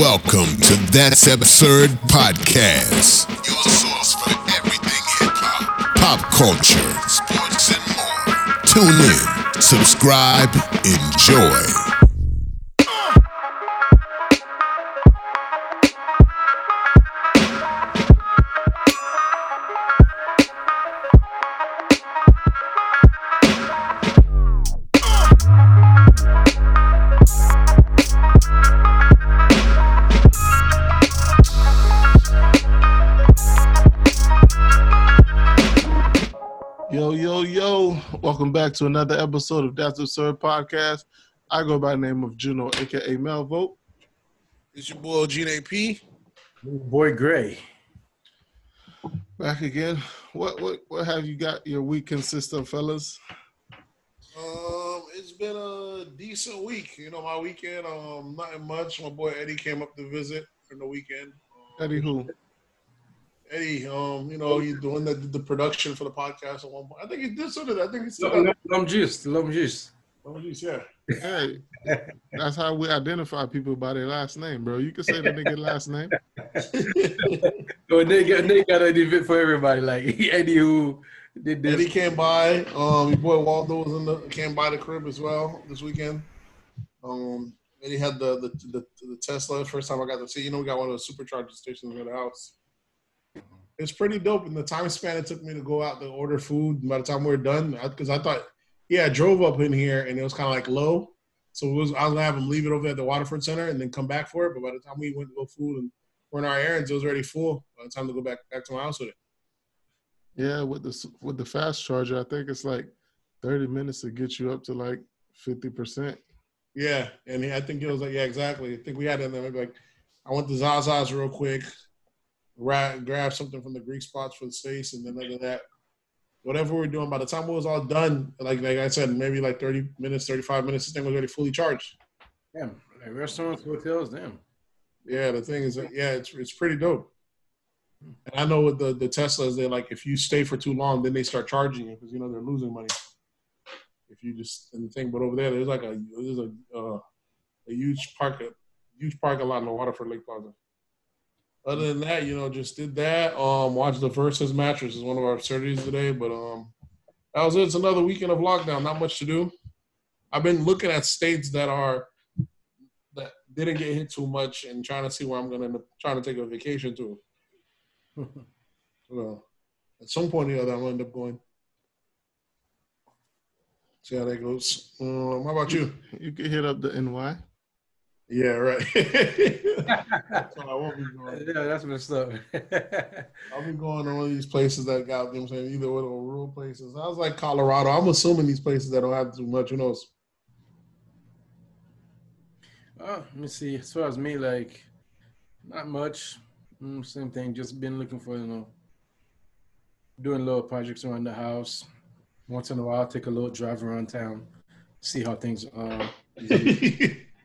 Welcome to That's Absurd Podcast, your source for everything hip hop, pop culture, sports, and more. Tune in, subscribe, enjoy. Welcome back to another episode of That's Absurd Podcast. I go by the name of Juno, aka Melvote. It's your boy Gene AP. Boy Gray. Back again. What what what have you got your week consist of, fellas? Um, it's been a decent week. You know, my weekend, um, nothing much. My boy Eddie came up to visit for the weekend. Um, Eddie who? Eddie, um, you know, he's doing the, the production for the podcast at one point. I think he did sort of. that. I think he still. Lom Lom Juice. Lom Juice. Oh, geez, yeah. Hey, that's how we identify people by their last name, bro. You can say the nigga last name. So they got they got an event for everybody. Like Eddie who did this. Eddie came by. Um, your boy Waldo was in the came by the crib as well this weekend. Um, Eddie had the the, the the Tesla. First time I got to see. You know, we got one of those supercharger stations in the house. It's pretty dope. In the time span it took me to go out to order food. By the time we are done, because I, thought, yeah, I drove up in here and it was kind of like low. So was I was gonna have him leave it over at the Waterford Center and then come back for it. But by the time we went to go food and run our errands, it was already full. By the time to go back back to my house with it. Yeah, with the with the fast charger, I think it's like 30 minutes to get you up to like 50%. Yeah, and I think it was like, yeah, exactly. I think we had it in there. Maybe like, I went to Zaza's real quick, ra- grab something from the Greek spots for the space, and then other that, whatever we are doing, by the time it was all done, like like I said, maybe like 30 minutes, 35 minutes, this thing was already fully charged. Damn, like restaurants, hotels, damn. Yeah, the thing is, yeah, it's it's pretty dope. And I know with the the Teslas, they like if you stay for too long, then they start charging you because you know they're losing money. If you just and the thing, but over there, there's like a there's a uh, a huge park a huge parking lot in the Waterford Lake Plaza. Other than that, you know, just did that. Um, watched the versus match, is one of our absurdities today. But um, that was it. It's another weekend of lockdown. Not much to do. I've been looking at states that are that didn't get hit too much and trying to see where I'm gonna end up trying to take a vacation to. So at some point or the other, I'm gonna end up going. See how that goes. Um, how about you? You can hit up the NY. Yeah, right. so I won't be going. Yeah, that's messed up. I'll be going to one of these places that got, you know I'm saying, either one of the rural places. I was like Colorado. I'm assuming these places that don't have too much, who knows? oh, let me see. As far as me, like, not much. Mm, same thing. Just been looking for, you know, doing little projects around the house. Once in a while, take a little drive around town, see how things are.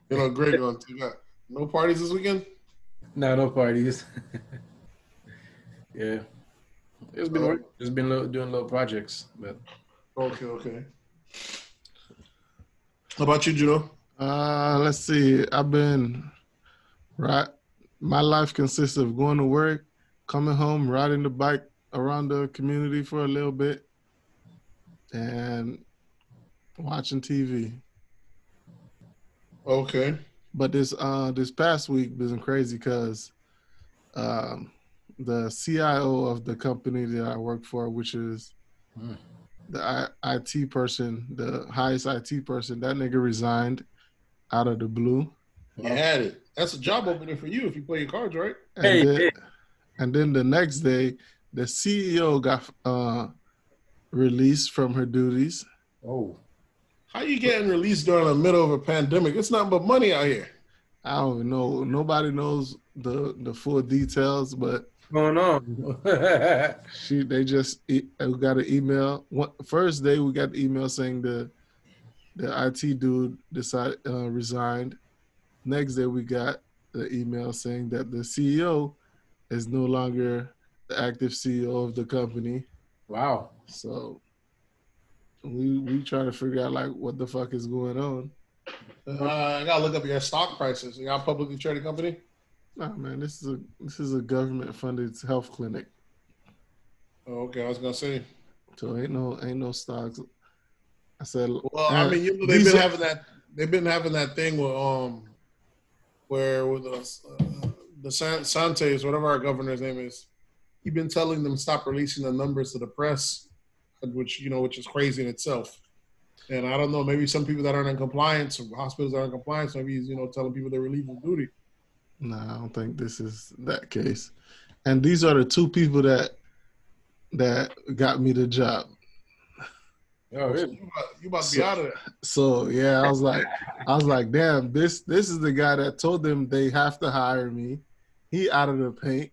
You know, Greg on too. Got No parties this weekend? no, no parties. yeah, it's been work. Just been little, doing little projects, but Okay, okay. How about you, Juno? Uh, let's see. I've been right. My life consists of going to work, coming home, riding the bike around the community for a little bit, and watching TV. Okay. But this uh this past week has been crazy because um, the CIO of the company that I work for, which is Hmm. the I- IT person, the highest IT person, that nigga resigned out of the blue. You had it. That's a job opening for you if you play your cards right. And, Hey, then, hey. and then the next day, the CEO got uh, released from her duties. oh, How you getting released during the middle of a pandemic? It's nothing but money out here. I don't know. Nobody knows the the full details, but going on? she they just e- uh, got an email. One, first day we got the email saying the the IT dude decided uh, resigned. Next day we got the email saying that the CEO is no longer the active CEO of the company. wow. So we we trying to figure out like what the fuck is going on. Uh, I gotta look up your stock prices. You got a publicly traded company? Nah, man, this is a this is a government funded health clinic. Oh, okay, I was gonna say. So ain't no ain't no stocks. I said, Well, I uh, mean, you know, they've been are- having that. They've been having that thing with um, where with us, uh, the San- Santes, whatever our governor's name is, he's been telling them stop releasing the numbers to the press, which you know, which is crazy in itself. And I don't know, maybe some people that aren't in compliance, or hospitals that aren't in compliance, maybe he's you know telling people they're relieving duty. Nah, I don't think this is that case. And these are the two people that that got me the job. Oh, You about, you about to be out of there. So yeah, I was like, I was like, damn, this this is the guy that told them they have to hire me. He out of the paint.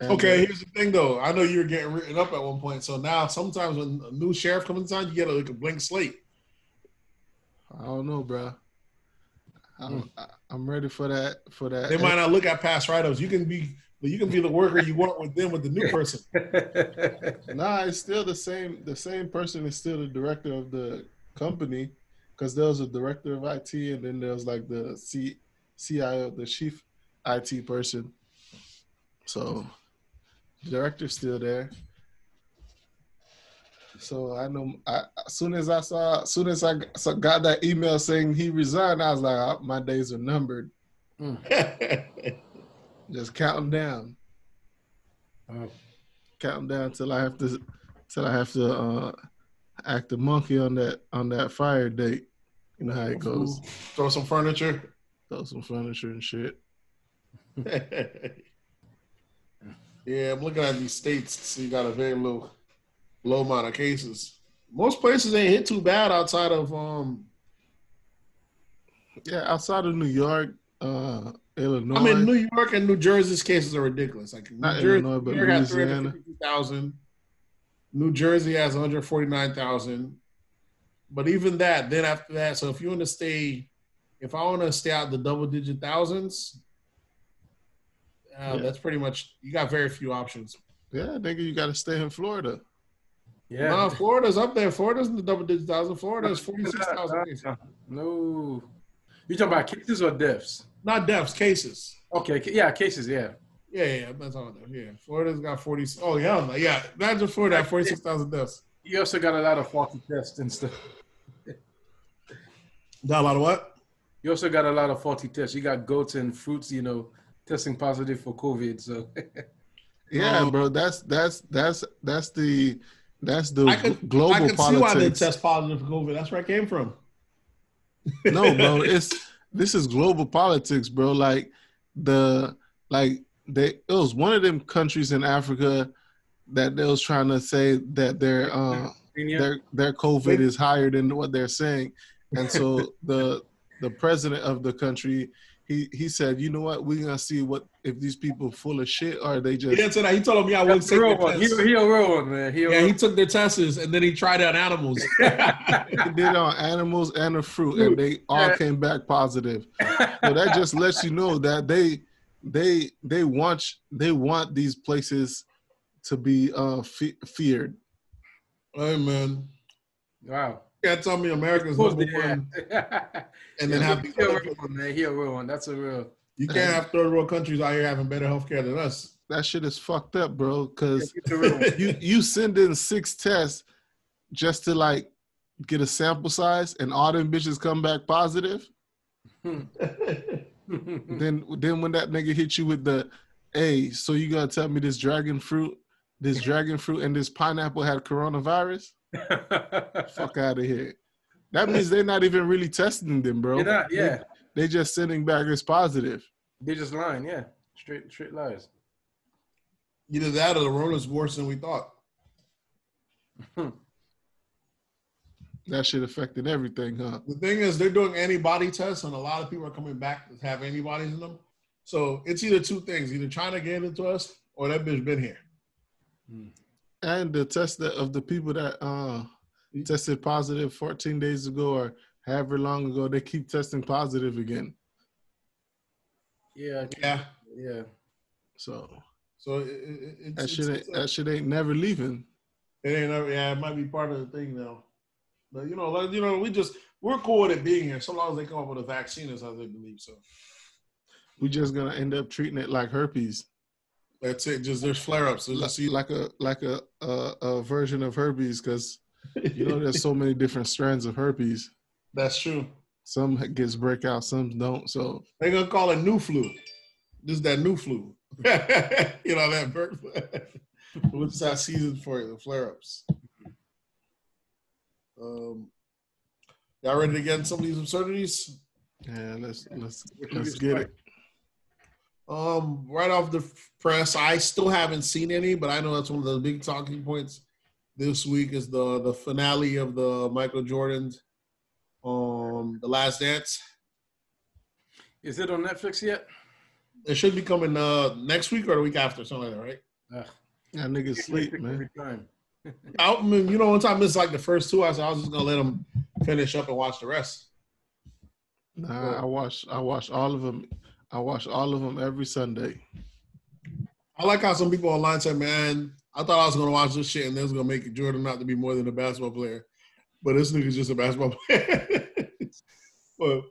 And, Okay, uh, here's the thing though. I know you were getting written up at one point. So now sometimes when a new sheriff comes in town, you get a, like a blank slate. I don't know, bro. I'm, I'm ready for that. For that. They might not look at past write-ups. You can be you can be the worker you want with them with the new person. Nah, it's still the same. The same person is still the director of the company, because there was a director of IT, and then there was like the C, CIO, the chief IT person. So, the director's still there. So I know. I, as soon as I saw, as soon as I got- that email saying he resigned, I was like, "Ah, my days are numbered. Just counting down. Oh, counting down till I have to till I have to uh act a monkey on that on that fire date. You know how it goes. Throw some furniture. Throw some furniture and shit. yeah, I'm looking at these states. So you got a very low, low amount of cases. Most places ain't hit too bad outside of um. Yeah, outside of New York, uh Illinois. I mean, New York and New Jersey's cases are ridiculous. Like New Not Jersey, Illinois, but New York has Louisiana. 352,000. New Jersey has 149,000. But even that, then after that, so if you want to stay, if I want to stay out the double digit thousands, uh, Yeah. that's pretty much you got very few options. yeah, nigga, you gotta stay in Florida. yeah. No, Florida's up there. Florida's in the double digit thousand. Florida's forty six thousand cases. No. You talking about cases or deaths? Not deaths, cases. Okay, yeah, cases, yeah. Yeah, yeah, that's all. I know. Yeah, Florida's got forty. Oh yeah, yeah. Imagine Florida at forty six thousand deaths. You also got a lot of faulty tests and stuff. Got a lot of what? You also got a lot of faulty tests. You got goats and fruits, you know, testing positive for COVID. So Yeah, Um, bro. That's that's that's that's the that's the I could global I could see why they test positive for COVID. That's where I came from. no, bro, it's this is global politics, bro. Like the like they it was one of them countries in Africa that they was trying to say that their uh their their COVID is higher than what they're saying, and so the the president of the country he he said, you know what, we're gonna see what if these people full of shit or they just didn't that. He told me I wouldn't That's take a real one. He, he a real one, man. He a Yeah, real he took their tests and then he tried on animals. he did on animals and the fruit, and they all Yeah. came back positive. So that just lets you know that they they they want they want these places to be uh fe- feared. hey man, Wow. You can't tell me America's Of course number one are. and then Yeah, have He these a other- real one, man. He a real one. That's a real. you can't have third world countries out here having better healthcare than us. That shit is fucked up, bro. Because He's a real one. you you send in six tests just to like get a sample size, and all them bitches come back positive. Hmm. Then then when that nigga hit you with the, hey, so you gonna tell me this dragon fruit, this dragon fruit, and this pineapple had coronavirus? Fuck out of here. That means they're not even really testing them, bro. Not, yeah. They, are just sending back as positive. They're just lying, yeah. Straight straight lies. Either that or the Rona's worse than we thought. That shit affected everything, huh? The thing is, they're doing antibody tests, and a lot of people are coming back that have antibodies in them. So it's either two things: either China gave it to us, or that bitch been here. Hmm. And the test that, of the people that uh, tested positive 14 days ago or however long ago, they keep testing positive again. Yeah, Yeah. yeah. So So it, it, it's, that shit ain't, that shit ain't never leaving. it ain't never, yeah, it might be part of the thing though. But you know, like, you know, we just we're cool with it being here, so long as they come up with a vaccine, as I believe. So we just gonna end up treating it like herpes, That's it. Just there's flare ups. Just you, like a like a a, a version of herpes, because you know there's so many different strands of herpes. that's true. Some gets breakout, some don't. So They're gonna call it new flu. This is that new flu. you know that bird flu. What's that season for it? The flare ups. Um, y'all ready to get in some of these absurdities? yeah, let's let's let's get it. Um, right off the press, I still haven't seen any, but I know that's one of the big talking points this week is the the finale of the Michael Jordan's um The Last Dance. Is it on Netflix yet? It should be coming uh next week or the week after, something like that, right? Ugh. Yeah, niggas sleep, Netflix man. Every time. I mean, you know, one time it's like the first two, I said I was just gonna let them finish up and watch the rest. Nah, I watch I watch all of them. I watch all of them every Sunday. I like how some people online said, "Man, I thought I was gonna watch this shit and they was gonna make Jordan not to be more than a basketball player, but this nigga's just a basketball player." but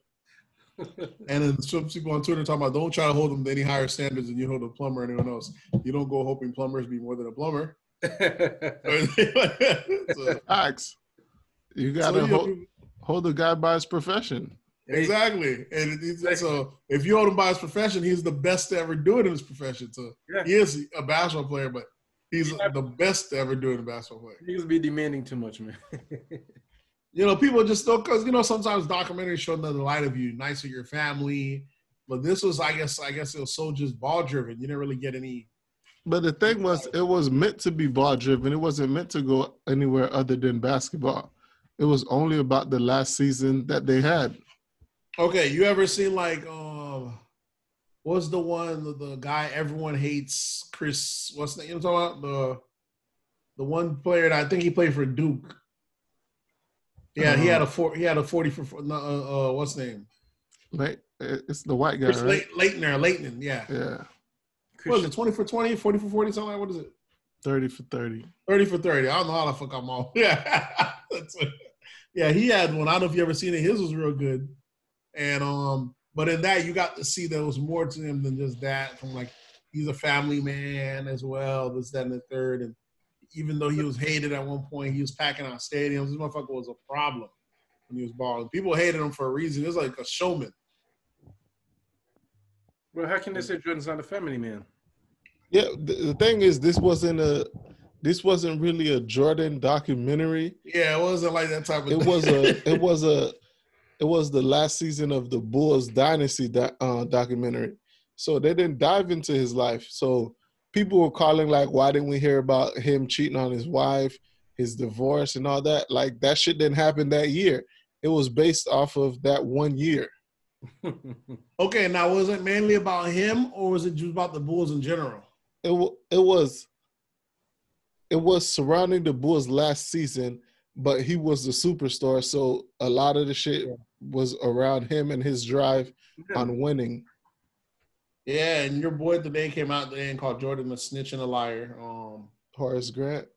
and then some people on Twitter talking about don't try to hold them to any higher standards than you hold a plumber or anyone else. You don't go hoping plumbers be more than a plumber. so, Facts. You gotta you know, hold, hold the guy by his profession. Exactly. And it, so if you hold him by his profession, he's the best to ever do it in his profession. So Yeah. he is a basketball player, but he's Yeah. the best to ever do it in basketball player. Niggas be demanding too much, man. You know, people just don't because you know sometimes documentaries show another light of you, nice of your family. But this was, I guess, I guess it was so just ball driven. You didn't really get any. But the thing was, it was meant to be ball driven. It wasn't meant to go anywhere other than basketball. It was only about the last season that they had. Okay, you ever seen like um, what's the one the, the guy everyone hates? Chris, what's the you know what I'm talking about the the one player that I think he played for Duke. Yeah, he had a four. He had a forty for uh, uh, what's his name? Like it's the white guy, Chris right? Laettner, Leighton. Yeah. Yeah, What is it? Twenty for 20, 40 for forty, something like. What is it? thirty for thirty. 30 for 30. I don't know how the fuck I'm all. Yeah. Yeah, he had one. I don't know if you ever seen it. His was real good. And um, but in that you got to see there was more to him than just that. From like he's a family man as well, this, that, and the third. And even though he was hated at one point, he was packing out stadiums. This motherfucker was a problem when he was balling. People hated him for a reason. It was like a showman. Well, how can they say Jordan's not a family man? Yeah, the, the thing is, this wasn't a, this wasn't really a Jordan documentary. Yeah, it wasn't like that type of It was a, it was a, it was the last season of the Bulls dynasty uh, documentary. So they didn't dive into his life. So people were calling like, why didn't we hear about him cheating on his wife, his divorce, and all that? Like that shit didn't happen that year. It was based off of that one year. Okay, now was it mainly about him or was it just about the Bulls in general? it wa- it was it was surrounding the Bulls last season, but he was the superstar, so a lot of the shit was around him and his drive on winning. Yeah, and your boy today came out today and called Jordan a snitch and a liar. Um, Horace Grant.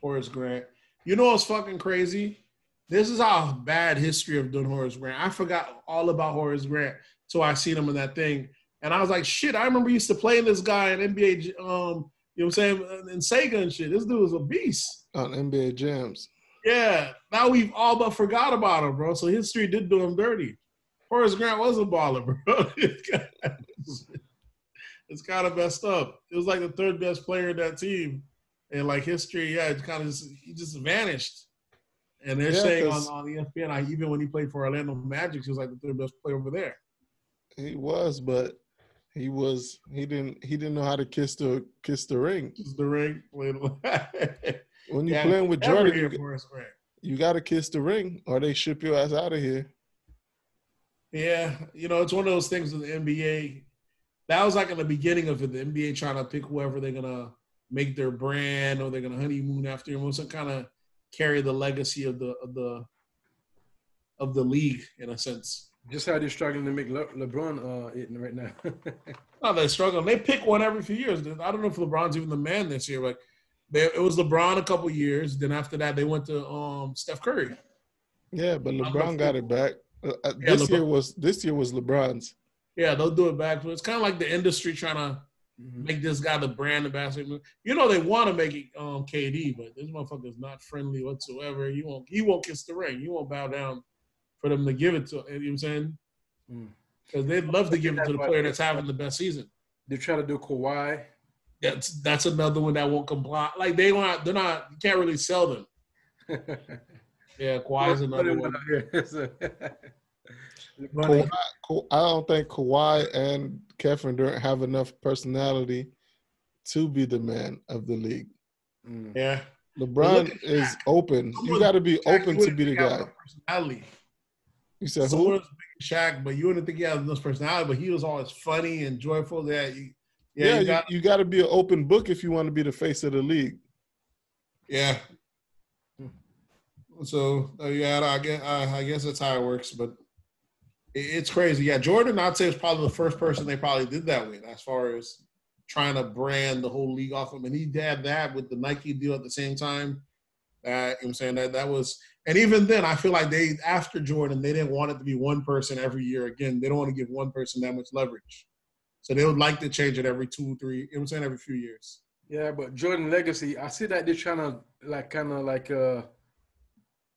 Horace Grant. You know what's fucking crazy? This is our bad history of doing Horace Grant. I forgot all about Horace Grant till I seen him in that thing, and I was like, shit. I remember used to playing this guy in NBA. Um, you know what I'm saying? In Sega and shit. This dude was a beast. on NBA Jams. Yeah. Now we've all but forgot about him, bro. So history did do him dirty. Horace Grant was a baller, bro. it's kind of messed up. It was like the third best player in that team, and like history, yeah, it kind of just he just vanished. And they're Yeah, saying on, on ESPN, like, even when he played for Orlando Magic, he was like the third best player over there. He was, but he was he didn't he didn't know how to kiss the kiss the ring. Just the ring. When you're Yeah, playing with Jordan, you, you got to kiss the ring, or they ship your ass out of here. Yeah, you know, it's one of those things in the NBA. That was like in the beginning of it, the NBA trying to pick whoever they're gonna make their brand or they're gonna honeymoon after him, to kind of carry the legacy of the of the of the league in a sense. Just how they're struggling to make Le- LeBron uh, it right now. No, they're struggling. They pick one every few years. I don't know if LeBron's even the man this year. Like, they, it was LeBron a couple years. Then after that, they went to um, Steph Curry. Yeah, but LeBron got it back. Uh, uh, Yeah, this LeBron- year was this year was LeBron's. Yeah, they'll do it back. It's kind of like the industry trying to Mhm. make this guy the brand ambassador. You know they want to make it um, KD, but this motherfucker is not friendly whatsoever. He won't. He won't kiss the ring. He won't bow down for them to give it to. You know what I'm saying? Mm. Because they'd love to give it to the player that's having the best season. They try to do Kawhi. That's that's another one that won't comply. Like they don't. They're not. You can't really sell them. Yeah, Kawhi's another one. Kawhi, Ka- I don't think Kawhi and Kevin Durant have enough personality to be the man of the league. Mm. Yeah, LeBron is Shaq. open. Come You got to be Shaq, open to be the wouldn't he guy. Personality. You said So who? was Big Shaq, but you wouldn't think he had enough personality. But he was always funny and joyful. That you, yeah, Yeah, you you, got, you got to be an open book if you want to be the face of the league. yeah. So uh, yeah, I guess I, I guess that's how it works. But it, it's crazy. Yeah, Jordan, I'd say is probably the first person they probably did that with, as far as trying to brand the whole league off him. And he had that with the Nike deal at the same time. Uh, you know what I'm saying that that was, and even then, I feel like they after Jordan, they didn't want it to be one person every year. Again, they don't want to give one person that much leverage, so they would like to change it every two, three. You know what I'm saying every few years. Yeah, but Jordan legacy, I see that they're trying to like kind of like uh,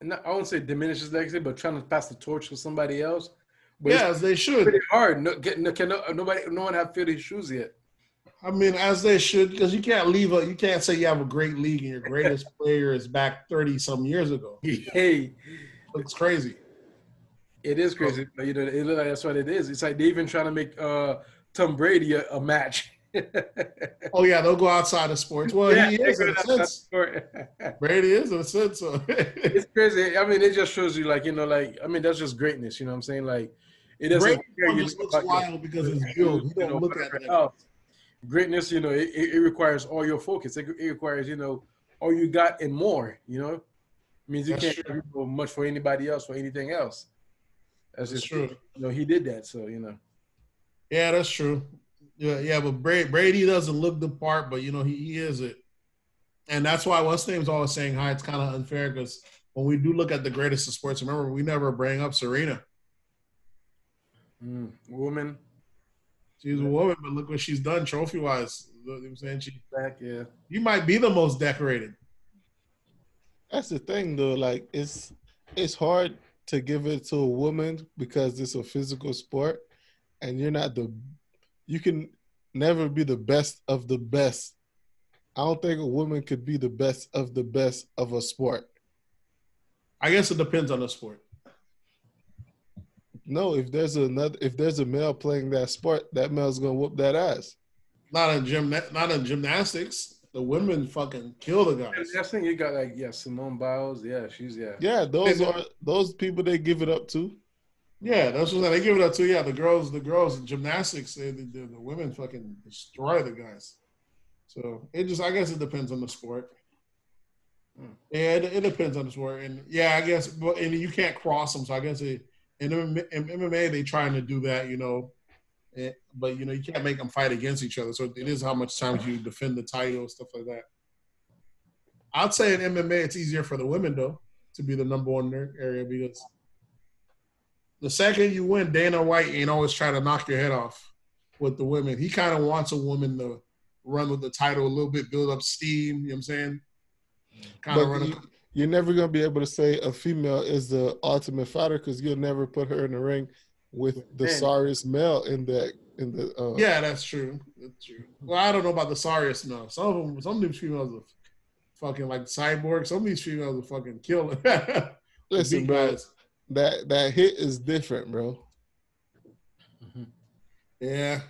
not, I won't say diminish his legacy, but trying to pass the torch to somebody else. But yeah, as they it's should. pretty hard. No, get, no, can no, nobody, no one have filled his shoes yet. I mean, as they should, because you can't leave a, you can't say you have a great league and your greatest player is back thirty some years ago. Hey, It's crazy. it is crazy, but you know, it look like that's what it is. It's like they even trying to make uh Tom Brady a, a match. Oh yeah, they'll go outside of sports. Well, he is in a sense. Brady is in a sense. So. it's crazy. I mean, it just shows you, like, you know, like, I mean, that's just greatness. You know what I'm saying? Like, it doesn't. Brady just looks wild because it's built. You you know, don't look at it. Greatness, you know, it, it it requires all your focus. It, it requires, you know, all you got and more. You know, means you That's can't do much for anybody else for anything else. That's, That's just true. You know, he did that, so you know. Yeah, that's true. Yeah, yeah, but Brady, Brady doesn't look the part, but you know he, he is it, and that's why what's name's always saying hi. It's kind of unfair because when we do look at the greatest of sports, remember we never bring up Serena. Mm, woman She's a woman, but look what she's done trophy wise. You know what I'm saying she, back, yeah. you might be the most decorated. That's the thing, though. Like it's it's hard to give it to a woman because it's a physical sport, and you're not the. You can never be the best of the best. I don't think a woman could be the best of the best of a sport. I guess it depends on the sport. No, if there's another, if there's a male playing that sport, that male's gonna whoop that ass. Not in gym, not in gymnastics. The women fucking kill the guys. I think you got like yeah, Simone Biles, yeah, she's yeah. Yeah, those are those people they give it up to. Yeah, that's what they give it up to. Yeah, the girls, the girls in gymnastics, they, the, the, the women fucking destroy the guys. So it just, I guess it depends on the sport. Hmm. Yeah, it, it depends on the sport, and yeah, I guess, but and you can't cross them. So I guess it, in, MMA, in MMA they trying to do that, you know, eh, but you know you can't make them fight against each other. So it is how much times you defend the title, stuff like that. I'd say in MMA it's easier for the women though to be the number one area because the second you win, Dana White ain't always trying to knock your head off with the women. He kind of wants a woman to run with the title a little bit, build up steam. You know what I'm saying? Kind of run. you, A, you're never gonna be able to say a female is the ultimate fighter because you'll never put her in the ring with the sorriest male in that in the. Uh, yeah, that's true. That's true. Well, I don't know about the sorriest male. Some of them, some of these females are fucking like cyborg. Some of these females are fucking killing. Listen, guys. That that hit is different, bro. Yeah,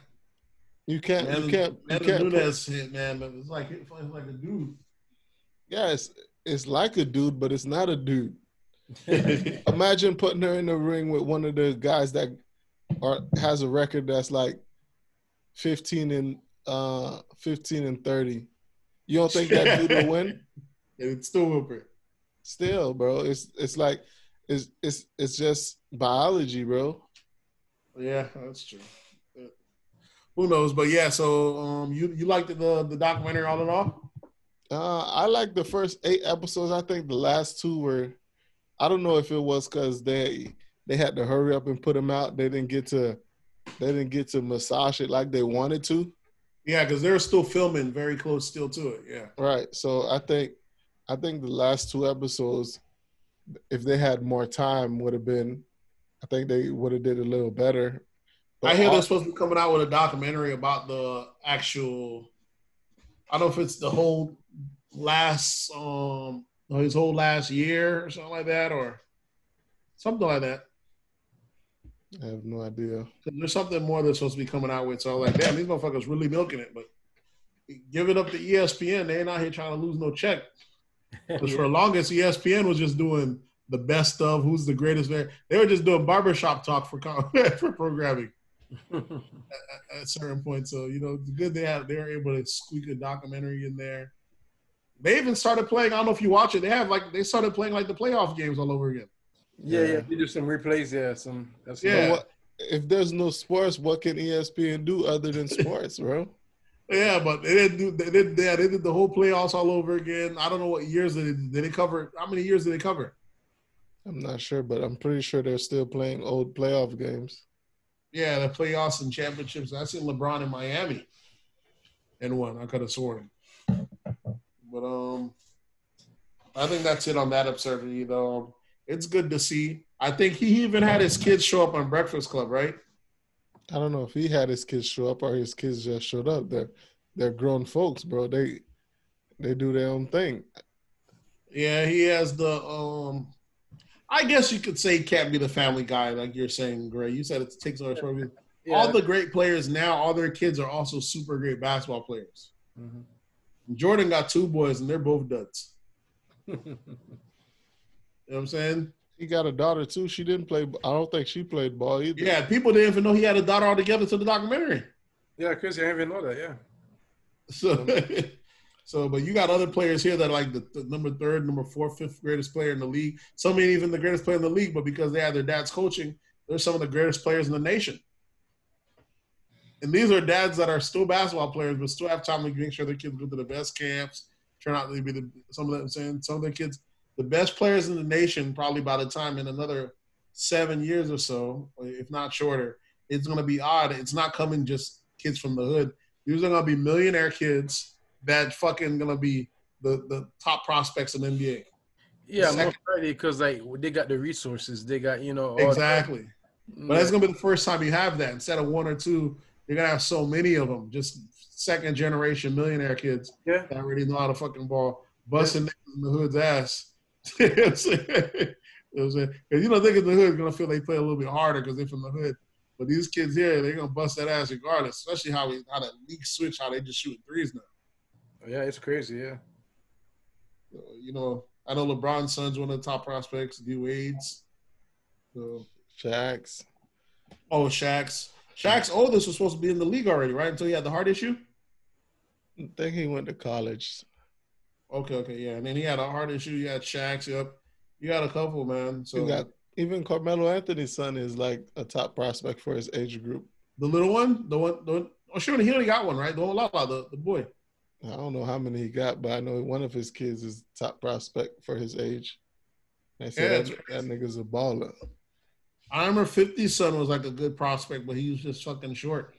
You can't. man, you can't. You can't. do Put, that shit, man. But it's like it's like a dude. yeah, it's, it's like a dude, but it's not a dude. Imagine putting her in the ring with one of the guys that are has a record that's like fifteen and uh fifteen and thirty. You don't think that dude will win? It's still whooper. Still, bro. It's it's like it's it's it's just biology, bro. Yeah, that's true. Who knows? But yeah, so um, you you liked the the documentary all in all? Uh, I liked the first eight episodes. I think the last two were. I don't know if it was because they they had to hurry up and put them out. They didn't get to they didn't get to massage it like they wanted to. Yeah, because they're still filming very close still to it. Yeah. Right. So I think I think the last two episodes, if they had more time, would have been. I think they would have did a little better. I hear they're supposed to be coming out with a documentary about the actual. I don't know if it's the whole last, um, his whole last year or something like that, or something like that. I have no idea. There's something more that's supposed to be coming out with. So I'm like, damn, these motherfuckers really milking it. But give it up to ESPN. They ain't out here trying to lose no check. Because for the longest, ESPN was just doing the best of who's the greatest there. They were just doing barbershop talk for for programming at, at certain points. So you know, it's good they have they were able to squeak a documentary in there. They even started playing. I don't know if you watch it. They have like they started playing like the playoff games all over again. Yeah, yeah. They do some replays. Yeah, some. That's Yeah. What, if there's no sports, what can ESPN do other than sports, bro? Yeah, but they didn't do. They did. Yeah, they did the whole playoffs all over again. I don't know what years they did. They cover? How many years did they cover? I'm not sure, but I'm pretty sure they're still playing old playoff games. Yeah, the playoffs and championships. I seen LeBron in Miami, and won. I could have sworn. But um, I think that's it on that absurdity. Though it's good to see. I think he even had his kids show up on Breakfast Club, right? I don't know if he had his kids show up or his kids just showed up. They're they're grown folks, bro. They they do their own thing. Yeah, he has the um. I guess you could say he can't be the family guy, like you're saying, Gray. You said it takes away from you. yeah. All the great players now, all their kids are also super great basketball players. Mhm. Jordan got two boys, and they're both duds. You know what I'm saying? He got a daughter too. She didn't play. I don't think she played ball either. Yeah, people didn't even know he had a daughter altogether to the documentary. yeah, Chris, I didn't even know that. Yeah. So, so, but you got other players here that are like the, the number third, number four, fifth greatest player in the league. Some ain't even the greatest player in the league, but because they have their dad's coaching, they're some of the greatest players in the nation. And these are dads that are still basketball players, but still have time to make sure their kids go to the best camps, turn out to be the some of them saying some of their kids, the best players in the nation, probably by the time in another seven years or so, if not shorter, it's gonna be odd. It's not coming just kids from the hood. These are gonna be millionaire kids that fucking gonna be the, the top prospects in the NBA. Yeah, Second- most likely because like they got the resources. They got you know. all- Exactly. But that's mm. gonna be the first time you have that. Instead of one or two, you're gonna have so many of them. Just second generation millionaire kids Yeah. that already know how to fucking ball, busting niggas in the hood's ass. you know what I'm saying? You know what I'm saying? you know, niggas in the hood gonna feel they play a little bit harder because they're from the hood. But these kids here, they're gonna bust that ass regardless. Especially how we how that league switch, how they just shoot threes now. Oh, yeah, it's crazy. Yeah. You know, I know LeBron's son's one of the top prospects, D Wade's. So, Shaq's. oh, Shaq's. Shaq's oldest was supposed to be in the league already, right? Until he had the heart issue. I think he went to college. Okay, okay, yeah. And then he had a heart issue. You had Shaq's. Yep. You got a couple, man. So You got even Carmelo Anthony's son is like a top prospect for his age group. the little one, the one, the one, oh, sure, he only got one, right? The one, la, la, the, the boy. I don't know how many he got, but I know one of his kids is top prospect for his age. They Yeah, said it's that, that nigga's a baller. I remember 50's son was like a good prospect, but he was just fucking short.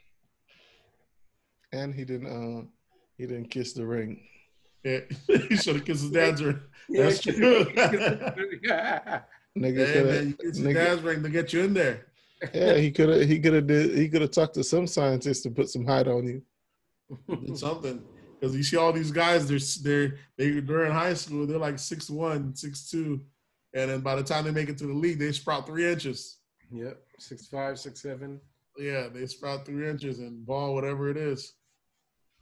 And he didn't uh he didn't kiss the ring. Yeah. he should have kissed his dad's ring. That's true. yeah. Nigga Hey, could man, you have kiss your dad's ring to get you in there. Yeah, he could have he could have did he could have talked to some scientists to put some height on you. Did something. Because you see all these guys, they're they're they they're in high school, they're like six one, six two, and then by the time they make it to the league, they sprout three inches. Yep. Six five, six seven. Yeah, they sprout three inches and ball whatever it is.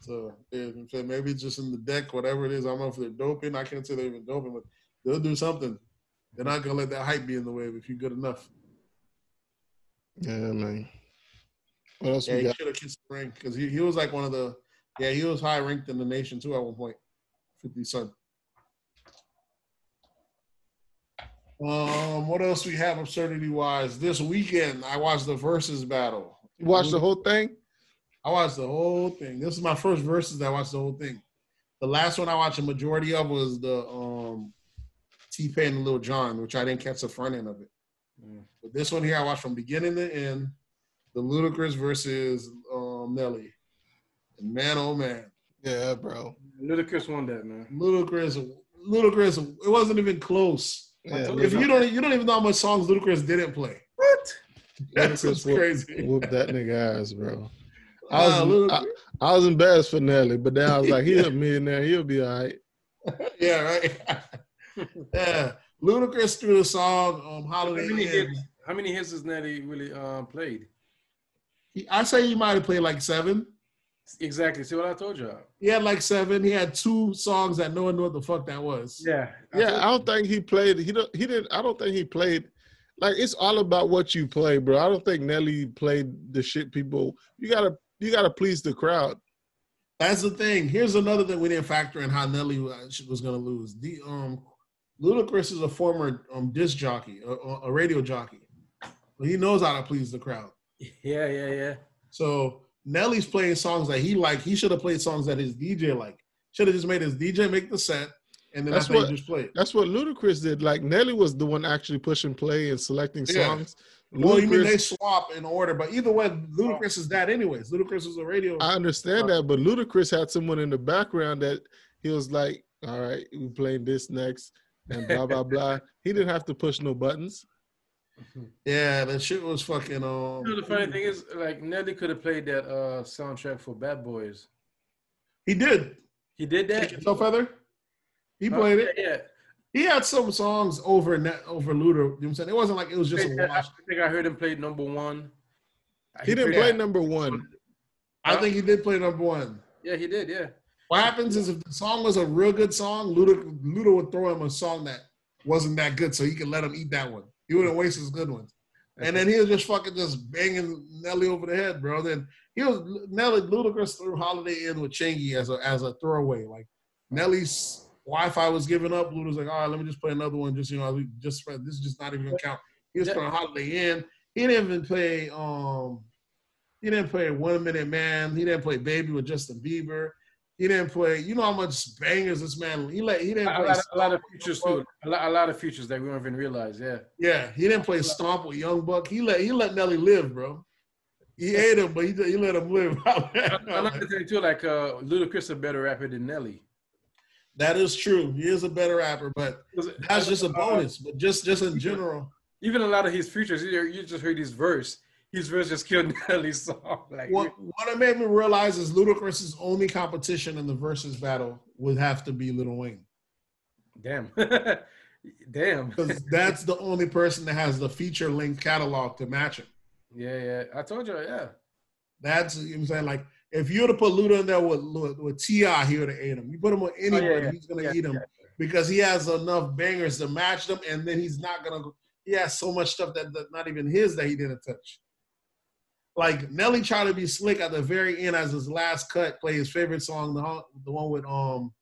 So maybe it's just in the deck, whatever it is. I don't know if they're doping. I can't say they're even doping, but they'll do something. They're not gonna let that hype be in the way if you're good enough. Yeah, man. What else Yeah, we he should have kissed the ring because he, he was like one of the yeah he was high ranked in the nation too at one point. Fifty son. Um, what else we have absurdity wise? This weekend I watched the versus battle. You watched the whole thing? I watched the whole thing. This is my first verses. that I watched the whole thing. The last one I watched a majority of was the um T Pain and Lil Jon, which I didn't catch the front end of it. Mm. But this one here I watched from beginning to end. the Ludacris versus um, Nelly. And man, oh man, Yeah, bro. Ludacris won that, man. Ludacris, Ludacris, it wasn't even close. Yeah, If you. you don't, you don't even know how much songs Ludacris didn't play. What? That's Ludacris whoop- crazy. Whoop that nigga ass, bro. I was, Ludac- I, I was embarrassed for Nelly, but then I was like, he's a millionaire. He'll be all right. yeah, right. yeah, Ludacris threw the song um, How "Holiday many hits? How many hits has Nelly really um, played? I say he might have played like seven. Exactly. See what I told you. He had like seven. He had two songs that no one knew what the fuck that was. Yeah. Yeah, I don't think he played. He don't. He didn't. I don't think he played. Like it's all about what you play, bro. I don't think Nelly played the shit people. You gotta. You gotta please the crowd. That's the thing. Here's another thing we didn't factor in how Nelly was, was going to lose. The um, Ludacris is a former um disc jockey, a, a radio jockey. He knows how to please the crowd. Yeah, yeah, yeah. So Nelly's playing songs that he like. He should have played songs that his DJ like. Should have just made his DJ make the set, and then That's that's, what what- just played. That's what Ludacris did. Like Nelly was the one actually pushing play and selecting Yeah. Songs. Well, you mean they swap in order, but either way, Ludacris is that anyways. Ludacris is a radio. I understand that, but Ludacris had someone in the background that he was like, "All right, we playing this next," and blah blah blah. He didn't have to push no buttons. yeah, that shit was fucking. Um, You know, the funny thing is, like Nelly could have played that uh, soundtrack for Bad Boys. he did. He did that. Shake Ya Tailfeather. He Huh? played it. Yeah. He had some songs over net over Luda. You know what I'm saying? It wasn't like it was just a I wash. think I heard him play number one. He didn't played- play number one. I think he did play number one. Yeah, he did. Yeah. What happens is if the song was a real good song, Luda, Luda would throw him a song that wasn't that good, so he could let him eat that one. He wouldn't waste his good ones. And then he was just fucking just banging Nelly over the head, bro. Then he was Nelly Ludacris threw Holiday in with Chingy as a as a throwaway. Like Nelly's Wi-Fi was giving up. Luda's like, all right, let me just play another one. Just you know, just for, this is just not even gonna count. He was Yeah. putting Holiday in. He didn't even play. Um, he didn't play One Minute Man. He didn't play Baby with Justin Bieber. He didn't play. You know how much bangers this man. He let. He didn't A play. lot, a lot of Stomp with features Young too. A lot, a lot of futures that we don't even realize. Yeah. yeah, he didn't play Stomp with Young Buck. He let he let Nelly live, bro. He ate him, but he, he let him live. Another thing too, like uh, Ludacris a better rapper than Nelly. That is true. He is a better rapper, but that's just a bonus. But just just in general, Even a lot of his features, you, just heard his verse. His verse just killed Nelly's song. Like, what what it made me realize is Ludacris's only competition in the versus battle would have to be Lil Wayne, damn, damn. because that's the only person that has the feature length catalog to match him. Yeah, yeah. I told you. Yeah. That's you know what I'm saying. Like if you were to put Luda in there with with, with T.I., he would have ate him. You put him with anyone, Oh, yeah. he's gonna Yeah, eat him yeah. because he has enough bangers to match them, and then he's not gonna. He has so much stuff that, that not even his that he didn't touch. Like Nelly tried to be slick at the very end as his last cut, play his favorite song, the one- the one with um,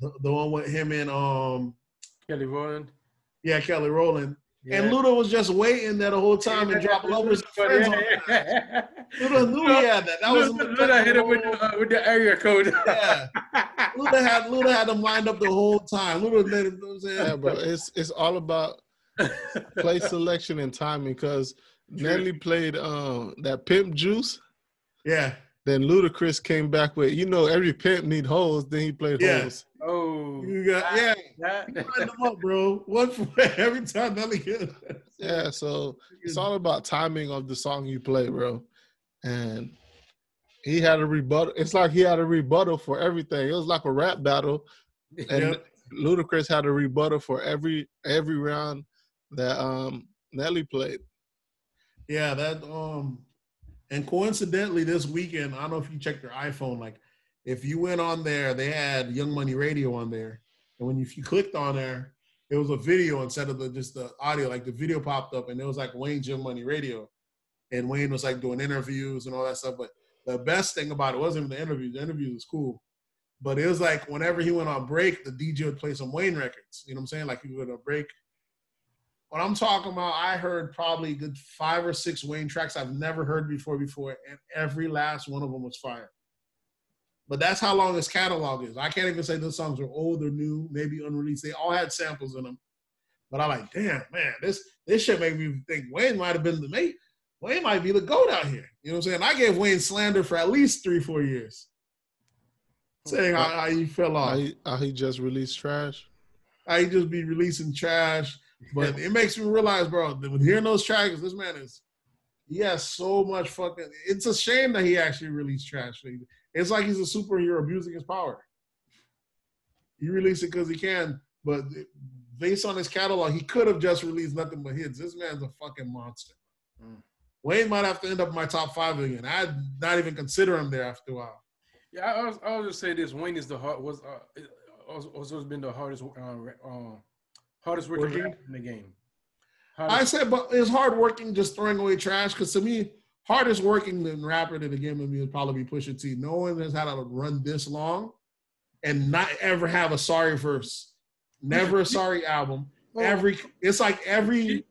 the, the one with him and um, Kelly Rowland. yeah, Kelly Rowland. Yeah. And Luda was just waiting there the whole time and dropping lovers and friends on him. yeah. Luda knew he had that. That was Luda, Luda hit him with the, uh, with the area code. yeah. Luda had Luda had them lined up the whole time. Luda let him. You know what I'm saying? Yeah, bro. It's it's all about play selection and timing. Because Nelly played um that pimp juice. Yeah, Then Ludacris came back with, you know, every pimp need hoes. Then he played Yeah. hoes. Oh, you got yeah. that, You them up, bro. One for every time Nelly get. Yeah, so it's all about timing of the song you play, bro. And he had a rebuttal. It's like he had a rebuttal for everything. It was like a rap battle, and Yep. Ludacris had a rebuttal for every every round that um Nelly played. Yeah, that um, and coincidentally, this weekend, I don't know if you checked your iPhone. Like, if you went on there, they had Young Money Radio on there, and when you, if you clicked on there, it was a video instead of the just the audio. Like the video popped up, and it was like Wayne's Young Money Radio, and Wayne was like doing interviews and all that stuff. But the best thing about it wasn't even the interview. The interview was cool, but it was like whenever he went on break, the DJ would play some Wayne records. You know what I'm saying? Like he would on break. What I'm talking about, I heard probably good five or six Wayne tracks I've never heard before before, and every last one of them was fire. But that's how long his catalog is. I can't even say those songs are old or new, maybe unreleased. They all had samples in them. But I like, damn, man, this this shit made me think Wayne might have been the mate. Wayne might be the goat out here. You know what I'm saying? I gave Wayne slander for at least three, four years, saying how, how he fell How he, how he just released trash. How he just be releasing trash. But it makes me realize, bro, that when hearing those tracks, this man is he has so much fucking. It's a shame that he actually released trash. It's like he's a superhero abusing his power. He released it because he can, but based on his catalog, he could have just released nothing but hits. This man's a fucking monster. Mm. Wayne might have to end up in my top five again. I'd not even consider him there after a while. Yeah, I was, I was just say this: Wayne is the hard was uh, has been the hardest uh, uh, hardest working Working? in the game. I said, but it's hard working just throwing away trash because to me, hardest working than rapper in the game to me would probably be Pusha T. No one has had a run this long and not ever have a sorry verse, never a sorry album. Oh, Every it's like every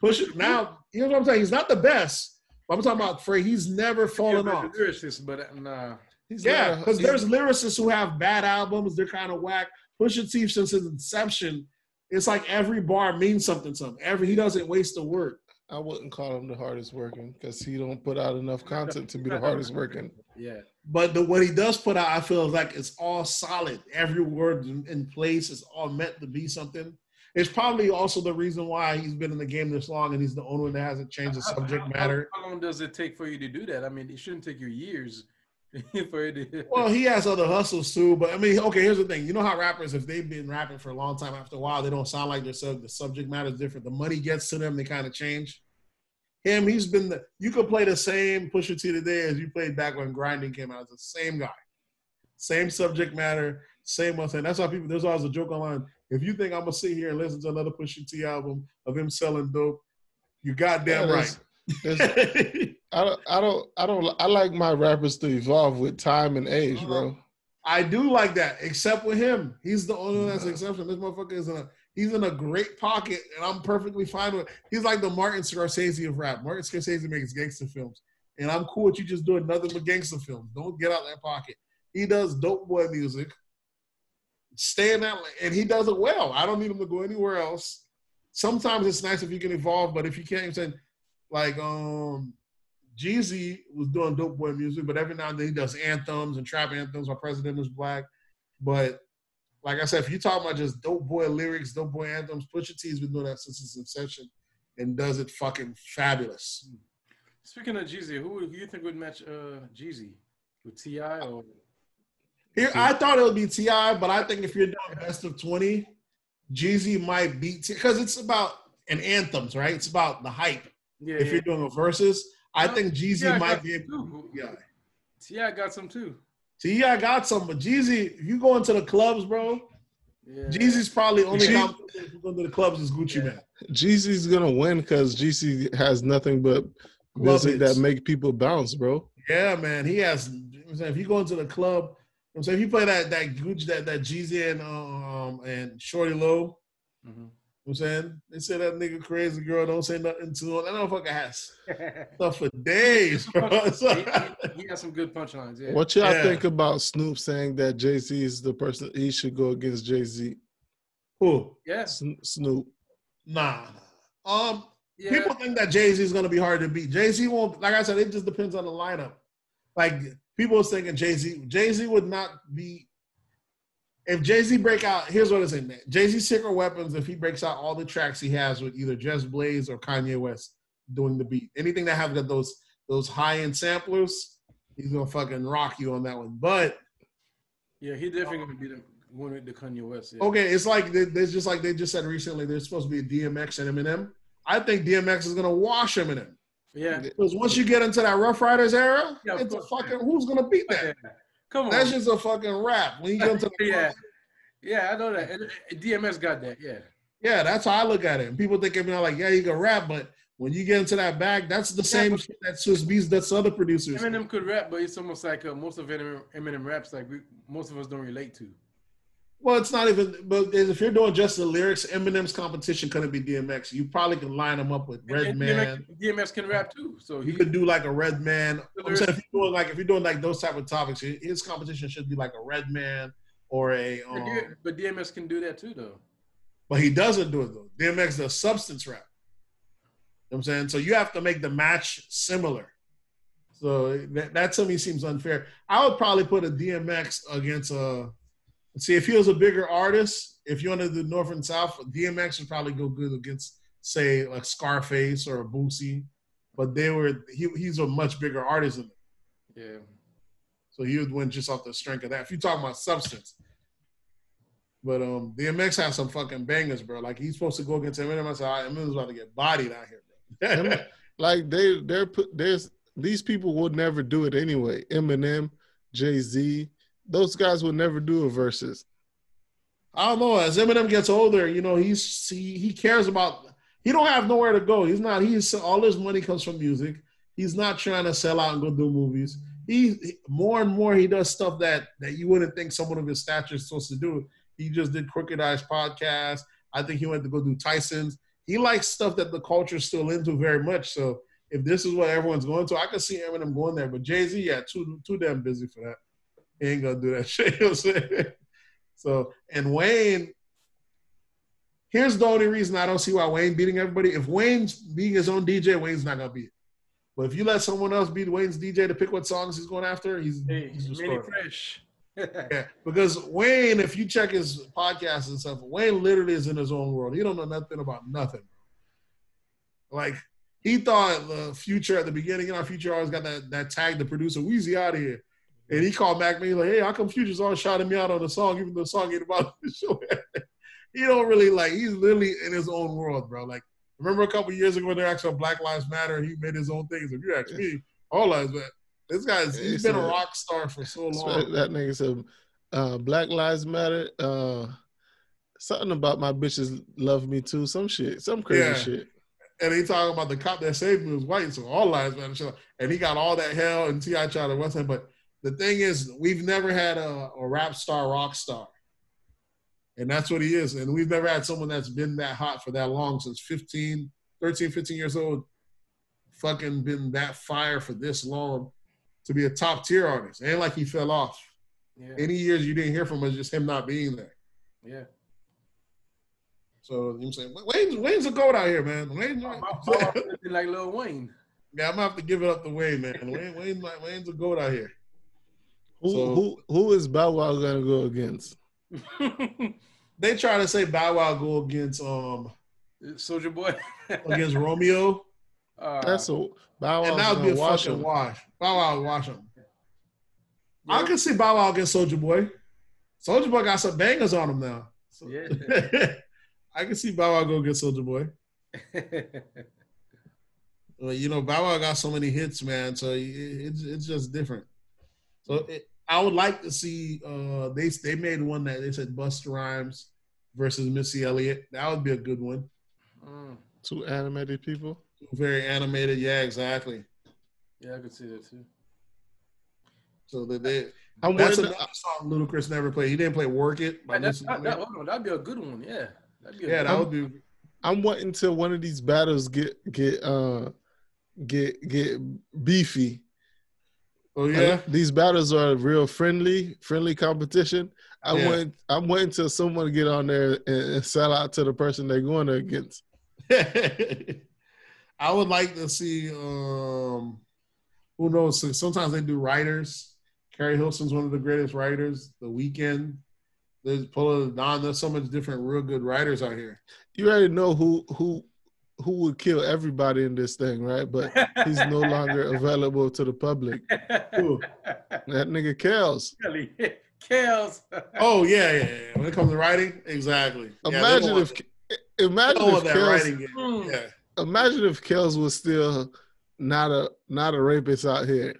push it now. Here's what I'm saying. He's not the best. But I'm talking about Frey. He's never fallen yeah, off. lyricist, but uh, nah. He's Yeah, because there's lyricists who have bad albums. They're kind of whack. Pusha T since his inception, it's like every bar means something to him. Every he doesn't waste a word. I wouldn't call him the hardest working because he don't put out enough content to be the hardest working. Yeah, But the what he does put out, I feel like it's all solid. Every word in, place is all meant to be something. It's probably also the reason why he's been in the game this long and he's the only one that hasn't changed the How- subject how- matter. How, long does it take for you to do that? I mean, it shouldn't take you years for it. Well, he has other hustles too. But I mean, okay, here's the thing. You know how rappers, if they've been rapping for a long time, after a while, they don't sound like they're the subject matter is different. The money gets to them, they kind of change. Him, he's been the you could play the same Pusha T today as you played back when grinding came out. It's the same guy. Same subject matter, same one thing. That's why people there's always a joke online. If you think I'm gonna sit here and listen to another Pusha T album of him selling dope, you goddamn Yeah, right. there's- I don't, I don't, I don't, I like my rappers to evolve with time and age, bro. I do like that, except with him. He's the only one that's exception. This motherfucker is in a he's in a great pocket, and I'm perfectly fine with. He's like the Martin Scorsese of rap. Martin Scorsese makes gangster films, and I'm cool with you just doing nothing but gangster films. Don't get out that pocket. He does dope boy music. Stay in that, and he does it well. I don't need him to go anywhere else. Sometimes it's nice if you can evolve, but if you can't, then like um Jeezy was doing dope boy music, but every now and then he does anthems and trap anthems. My president is black, but like I said, if you talk about just dope boy lyrics, dope boy anthems, Pusha T's been doing that since his inception and does it fucking fabulous. Speaking of Jeezy, who, do you think would match uh, Jeezy with T.I. or? Here, I thought it would be T.I., but I think if you're doing best of twenty, Jeezy might beat because it's about an anthems, right? It's about the hype. Yeah, If yeah. you're doing a verses, I think Jeezy T.I. might be able. some too. Yeah. T.I. got some too. T.I. got some, but Jeezy, if you go into the clubs, bro, Yeah. Jeezy's probably only Jeezy- competition if you go to the clubs is Gucci Yeah. Man. Jeezy's gonna win because Jeezy has nothing but Love music hits. that make people bounce, bro. Yeah, man. He has. you know what I'm saying, if you go into the club, you know what I'm saying if you play that that Gucci that that Jeezy and um and Shawty Lo, Mhm. You know what I'm saying they say that nigga crazy girl don't say nothing to him. That motherfucker has stuff for days, bro. It's he, like- he- he got some good punchlines. Yeah. What y'all Yeah. think about Snoop saying that Jay Z is the person he should go against Jay Z? Who? Yes. Snoop. Nah. Um. Yeah. People think that Jay Z is gonna be hard to beat. Jay Z won't. Like I said, it just depends on the lineup. Like people was thinking Jay Z. Jay Z would not be. If Jay Z break out, here's what I'm saying. Jay Z Secret Weapons. If he breaks out all the tracks he has with either Just Blaze or Kanye West doing the beat, anything that have got those those high end samplers, he's gonna fucking rock you on that one. But yeah, he definitely gonna be the one with the Kanye West. Yeah. Okay, it's like they- there's just like they just said recently. There's supposed to be a DMX and Eminem. I think DMX is gonna wash Eminem Yeah. because once you get into that Ruff Ryders era, Yeah, it's a course, fucking who's gonna beat that? yeah. Come on. That's just a fucking rap. When you get into the yeah. Yeah, I know that. And, DMX got that. Yeah. yeah, that's how I look at it. And people think Eminem like yeah, you can rap, but when you get into that bag, that's the same but- shit that Swizz Beatz. That's other producers. Eminem could rap, but it's almost like uh, most of Eminem, Eminem raps like we, most of us don't relate to. Well, it's not even. But if you're doing just the lyrics, Eminem's competition couldn't be DMX. You probably can line him up with And- Redman. DMX, DMX can rap too. So You he could do like a Redman. I'm saying if you're doing like if you're doing like those type of topics, his competition should be like a Redman or a. but Um, but DMX can do that too, though. but he doesn't do it though. DMX does substance rap. You what I'm saying? So you have to make the match similar. So that, that to me seems unfair. I would probably put a DMX against a. See, if he was a bigger artist, if you wanted the North and South, DMX would probably go good against, say, like Scarface or a Boosie. But they were he, he's a much bigger artist than them. Yeah. So he would win just off the strength of that. If you talk about substance. But um DMX has some fucking bangers, bro. Like he's supposed to go against Eminem. I said, all right, Eminem's about to get bodied out here, bro. like they they're put there's these people would never do it anyway. Eminem, Jay Z, those guys would never do a versus. I don't know. As Eminem gets older, you know, he's he, he cares about. He don't have nowhere to go. He's not. He's all his money comes from music. He's not trying to sell out and go do movies. He more and more he does stuff that that you wouldn't think someone of his stature is supposed to do. He just did Crooked Eyes podcast. I think he went to go do Tyson's. He likes stuff that the culture's still into very much. So if this is what everyone's going to, I can see Eminem going there. But Jay Z, yeah, too too damn busy for that. He ain't gonna do that shit. You know what I'm saying? So and Wayne, here's the only reason I don't see why Wayne beating everybody. If Wayne's being his own DJ, Wayne's not gonna beat. But if you let someone else beat Wayne's DJ to pick what songs he's going after, he's, Hey, he's really fresh. Yeah, because Wayne, if you check his podcast and stuff, Wayne literally is in his own world. He don't know nothing about nothing. Like he thought the future at the beginning, you know, future always got that that tag the producer, Weezy out of here. And he called Mack Maine like, hey, how come Future's always shouting me out on the song, even though the song ain't about the show? he don't really like he's literally in his own world, bro. Like remember a couple years ago when they're actually Black Lives Matter and he made his own things. If you ask me, all lives matter. This guy's he's It's been a a- rock star for so long. That nigga said, uh, "Black Lives Matter." Uh, something about my bitches love me too. Some shit, some crazy Yeah. shit. and he talking about the cop that saved me was white, so all lives matter. And he got all that hell, and T.I. tried to West him. But the thing is, we've never had a, a rap star, rock star, and that's what he is. And we've never had someone that's been that hot for that long since 15, 13, 15 years old. Fucking been that fire for this long to be a top tier artist. Ain't like he fell off. Yeah. Any years you didn't hear from was just him not being there. Yeah. So you know what I'm saying Wayne's Wayne's a goat out here, man. Wayne's, like Lil Wayne. Yeah, I'm gonna have to give it up to Wayne, man. Wayne, Wayne, Wayne's a goat out here. Who So- who who is Bow Wow gonna go against? They try to say Bow Wow go against um Soulja Boy. against Romeo, Uh, That's a Bow and that would be a wash fucking him. wash. Bow Wow wash him. I can see Bow Wow against Soulja Boy. Soulja Boy got some bangers on him now. So- Yeah. I can see Bow Wow go against Soulja Boy. Well, you know, Bow Wow got so many hits, man. So it, it's it's just different. So it, I would like to see. Uh, they they made one that they said Busta Rhymes versus Missy Elliott. That would be a good one. Mm, Two animated people. Very animated. Yeah, exactly. yeah, I could see that too. So that they. I'm That's waiting. another song Ludacris never played. He didn't play "Work It." by That, that, Missy that, that, Elliott. hold on, that'd be a good one. Yeah. That'd be a yeah, good that one. would be. I'm waiting till one of these battles get get uh get get beefy. Oh yeah. These battles are real friendly, friendly competition. I Yeah. wait. I'm waiting till someone get on there and, and sell out to the person they're going against. I would like to see. um Who knows? So Sometimes they do writers. Keri Hilson's one of the greatest writers. The Weeknd. There's Polo Don. There's so much different, real good writers out here. You already know who who who would kill everybody in this thing, right? But he's no longer available to the public. Who? That nigga Kels. Really? Kels. Oh yeah, yeah, yeah. When it comes to writing, exactly. Yeah, they Imagine don't if want- imagine if want Kels. Mm. Yeah. imagine if Kels was still not a not a rapist out here.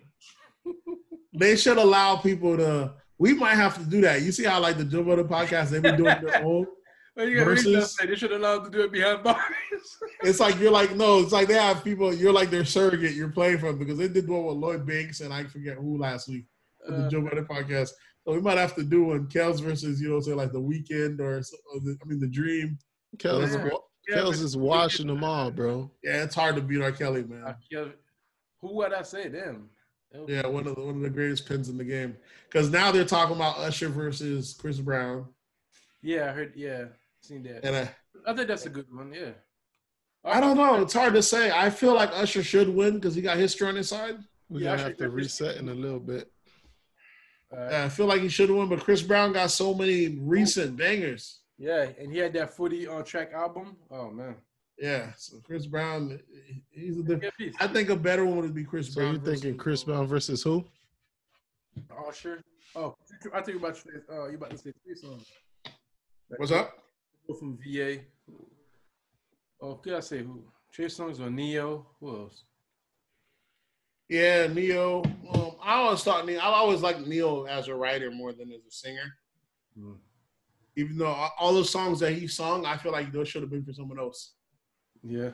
They should allow people to. We might have to do that. You see how like the Joe Budden podcast they've been doing their own. Well, you gotta Versus- say they should allow them to do it behind bars. It's like you're like no, it's like they have people. You're like their surrogate. You're playing for them because they did one with Lloyd Banks and I forget who last week for the Uh, Joe Budden podcast. So we might have to do one Kels versus you know say like the Weeknd or, or the, I mean the Dream. Kels, Yeah. wa- Yeah, Kels but- is washing them all, bro. Yeah, it's hard to beat R. Kelly, man. Who would I say them? Yeah, one of the one of the greatest pins in the game. Because now they're talking about Usher versus Chris Brown, Yeah, I heard. Yeah, seen that. and uh, I think that's a good one. Yeah. I don't know. It's hard to say. I feel like Usher should win because he got history on his side. We're Yeah, gonna I have to should- reset in a little bit. Uh, Yeah, I feel like he should win, but Chris Brown got so many recent bangers. yeah, and he had that footy on track album. Oh man, Yeah, so Chris Brown, he's a different. Good piece. I think a better one would be Chris So Brown. you thinking versus- Chris Brown versus who? Usher. Oh, I think about uh, you about to say Trey Songz. What's up? From VA. Oh, could I say who? Trey Songz or Ne-Yo? Who else? Yeah, Ne-Yo. Um, I always thought Ne-Yo. I always liked Ne-Yo as a writer more than as a singer. Hmm. Even though all- the songs that he sung, I feel like those should have been for someone else. Yeah.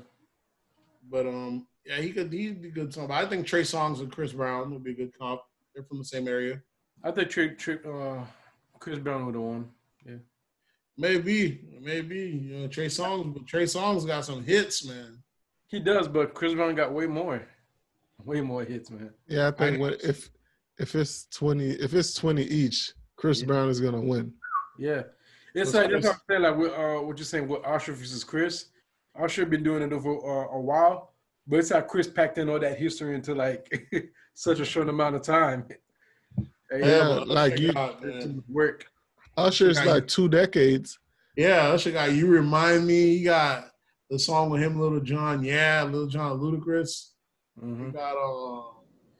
But um, yeah, he could. He'd be good song. But I think Trey Songz and Chris Brown would be a good comp. They're from the same area. I think Trey, Trey, uh, Chris Brown would have won. Maybe, maybe you know Trey Songz, but Trey Songz got some hits, man. He does, but Chris Brown got way more, way more hits, man. Yeah, I think I- what if if it's twenty if it's twenty each, Chris Yeah. Brown is gonna win. Yeah, it's like up, that's what I'm saying. Like with, uh, what you're saying with Usher versus Chris. Usher been doing it over uh, a while, but it's how Chris packed in all that history into like such a short amount of time. And, Yeah, but like you- got, it's man. work. Usher's like two decades. Yeah, Usher got you remind me. He got the song with him, Lil Jon. Yeah, Lil Jon Ludacris. He Mhm. got uh,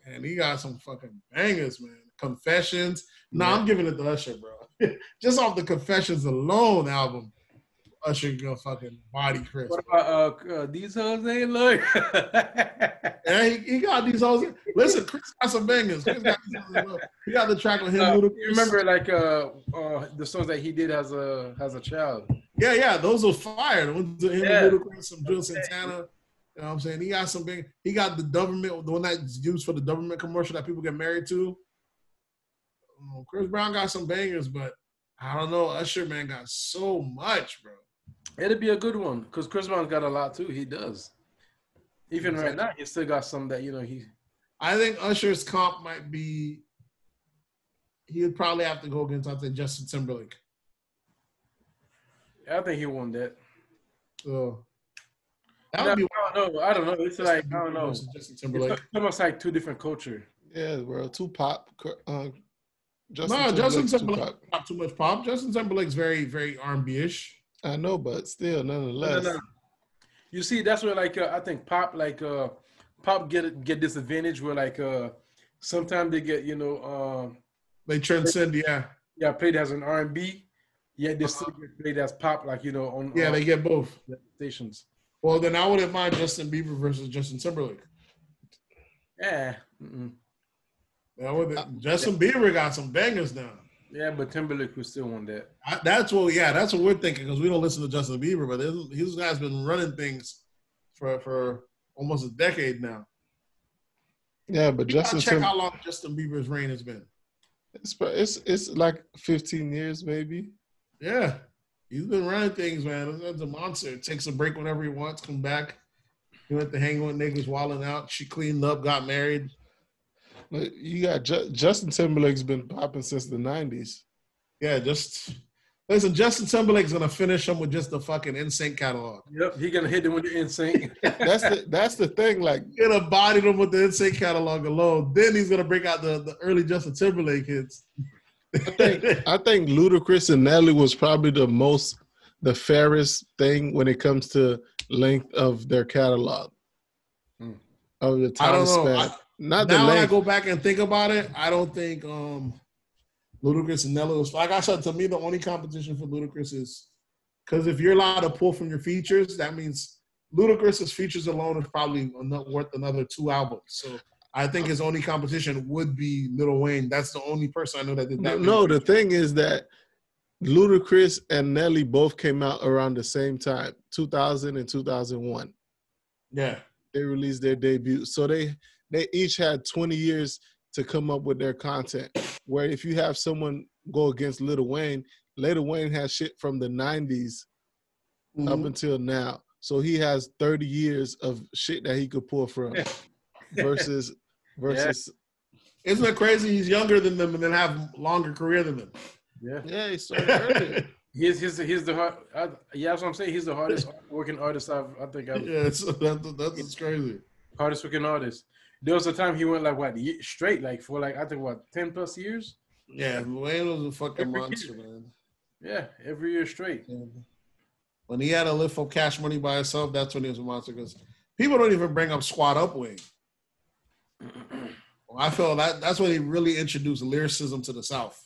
and he got some fucking bangers, man. Confessions. No, Yeah. I'm giving it to Usher, bro. Just off the Confessions alone album, Usher gonna fucking body Chris. What about uh, uh, these hoes ain't look? Yeah, he, he got these hoes. Listen, Chris got some bangers. Chris got. He got the track with him, Uh, you remember like uh, uh, the songs that he did as a as a child? Yeah, yeah, those were fire. The ones with him, Yeah. Ludacris, some Juelz Santana. You know what I'm saying? He got some big. He got the government, the one that's used for the government commercial that people get married to. Um, Chris Brown got some bangers, but I don't know. Usher man got so much, bro. It'd be a good one because Chris Brown's got a lot too. He does. Even right now, he still got some that you know he. I think Usher's comp might be. He would probably have to go against I think Justin Timberlake. Yeah, I think he won that. So that No, would be I don't know. I don't know. It's like I don't know. versus Justin It's Timberlake. almost like two different culture. Yeah, bro. Two pop. Uh, Justin No, Justin Timberlake's two Timberlake not too much pop. Justin Timberlake's very, very R&B ish. I know, but still, nonetheless. No, no, no. You see, that's where like uh, I think pop like uh pop get get this advantage where like uh sometimes they get you know uh They transcend, yeah. yeah played as an R and B, yet they still get played as pop like you know on Yeah, uh, they get both. stations. Well, then I wouldn't mind Justin Bieber versus Justin Timberlake. Yeah, mm-mm. That would, Justin Bieber got some bangers now. Yeah, but Timberlake was still want that. I, that's what, yeah, that's what we're thinking because we don't listen to Justin Bieber, but this, this guy's been running things for for almost a decade now. Yeah, but You Justin check Tim- how long Justin Bieber's reign has been. it's, it's it's like 15 years maybe. Yeah, he's been running things, man. That's a monster. Takes a break whenever he wants, come back. He went to hang with niggas, walling out. She cleaned up, got married. But you got Ju- Justin Timberlake's been popping since the 90s. Yeah, just listen. Justin Timberlake's gonna finish him with just the fucking NSYNC catalog. Yep, he gonna hit them with the insane. That's the that's the thing. Like He's gonna body them with the NSYNC catalog alone. Then he's gonna break out the, the early Justin Timberlake hits. I think I think Ludacris and Nelly was probably the most the fairest thing when it comes to length of their catalog. Hmm. Of the I time don't know. span. I- Not now when I go back and think about it, I don't think um Ludacris and Nelly was like I said to me the only competition for Ludacris is because if you're allowed to pull from your features, that means Ludacris's features alone is probably not worth another two albums. So I think his only competition would be Lil Wayne. That's the only person I know that did that. no, many the thing is that Ludacris and Nelly both came out around the same time, 2000 and 2001. yeah, They released their debut. So they they each had 20 years to come up with their content. Where if you have someone go against Lil Wayne, Lil Wayne has shit from the 90s up Mhm. until now. So he has 30 years of shit that he could pull from versus versus isn't it crazy? He's younger than them and then have longer career than them. yeah, yeah, he started earlier. He's he's he's the hard. I, yeah, that's what I'm saying. He's the hardest working artist I've I think I've Yeah, it's, that, that's crazy. hardest working artist. There was a time he went like what straight like for like I think what ten plus years. Yeah, Wayne was a fucking Every monster, year. man. Yeah, every year straight. When he had to lift up cash money by himself, that's when he was a monster. Because people don't even bring up squat up Wayne. Well, I feel that that's when he really introduced lyricism to the South.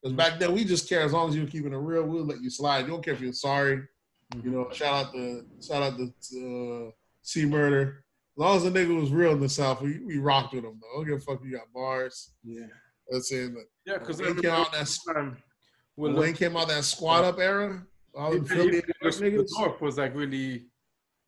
Because back then we just care as long as you're keeping it real, we'll let you slide. You don't care if you're sorry. You know, shout out to shout out to uh, C Murder. As long as the nigga was real in the South, we, we rocked with him though. I don't give a fuck if you got bars. Yeah, That's it. But yeah, because When came out that time when well, Wayne came out that squat up era, all the Philly the, the niggas. North was like really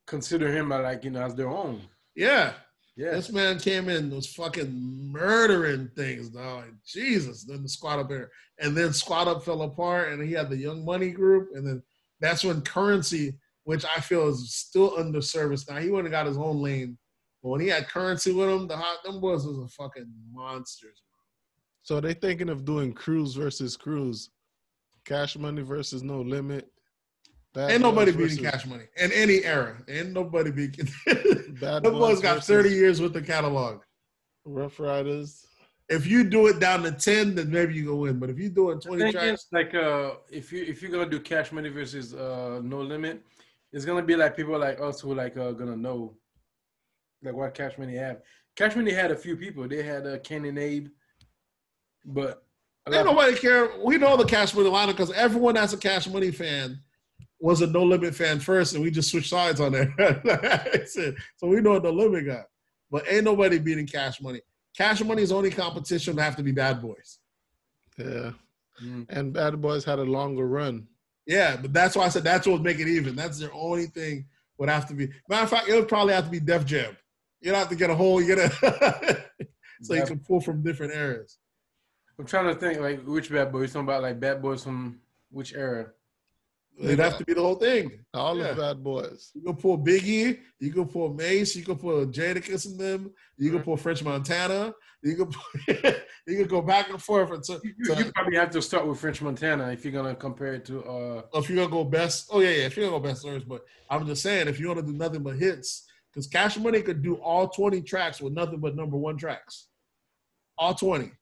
consider him uh, like you know as their own. Yeah. Yeah, This man came in was fucking murdering things, dog. Like, Jesus. Then the squad up there. And then squad up fell apart and he had the Young Money group. And then that's when Curren$y, which I feel is still under service now. He went and got his own lane. But when he had Curren$y with him, the hot them boys was a fucking monsters. So they thinking of doing cruise versus cruise, cash money versus no limit. Bad Ain't nobody Boys beating versus- cash money in any era. Ain't nobody beating. Bad Them boys got versus 30 years with the catalog. Ruff Ryders. If you do it down to 10, then maybe you go win. But if you do it 20 thing tracks, is, like uh, if you if you're gonna do cash money versus uh no limit, it's gonna be like people like us who like uh gonna know like what cash money have. Cash money had a few people. They had uh, Ken and Abe, but a Ain't of- nobody care. We know the Cash Money lineup because everyone that's a Cash Money fan was a No Limit fan first, and we just switched sides on there. It. so we know what No Limit got. But ain't nobody beating Cash Money. Cash Money's only competition would have to be Bad Boys. Yeah. Mm. And Bad Boys had a longer run. Yeah, but that's why I said that's what would make it even. That's their only thing would have to be. Matter of fact, it would probably have to be Def Jam. You'd have to get a whole, you get a, so you can pull from different areas. I'm trying to think like which bad boys. Talking about like bad boys from which era? It'd have to be the whole thing. All Yeah. of Bad Boys. You can pull Biggie, you can pull Mase, you can pull Jadakiss in them, you can pull French Montana, you can pull, you can go back and forth. And so, You, you probably have to start with French Montana if you're gonna compare it to uh if you're gonna go best, oh yeah, yeah, if you're gonna go best lyrics, but I'm just saying if you want to do nothing but hits, because Cash Money could do all 20 tracks with nothing but number one tracks, all 20.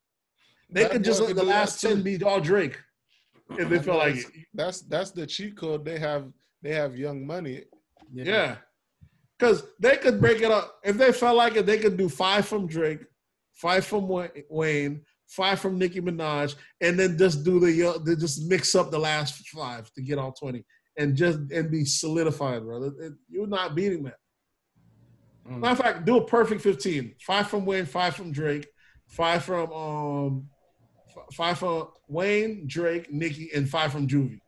They Bad could just let the last 10 be all Drake if they feel like. That's that's the cheat code. They have they have Young Money. Yeah. Because they could break it up. If they felt like it, they could do five from Drake, five from Wayne, five from Nicki Minaj, and then just do the uh, they just mix up the last five to get all 20 and just and be solidified, brother. It- you're not beating that. Mm. Matter of fact, do a perfect 15. Five from Wayne, five from Drake, five from um f- five from Wayne, Drake, Nicki, and five from Juvie.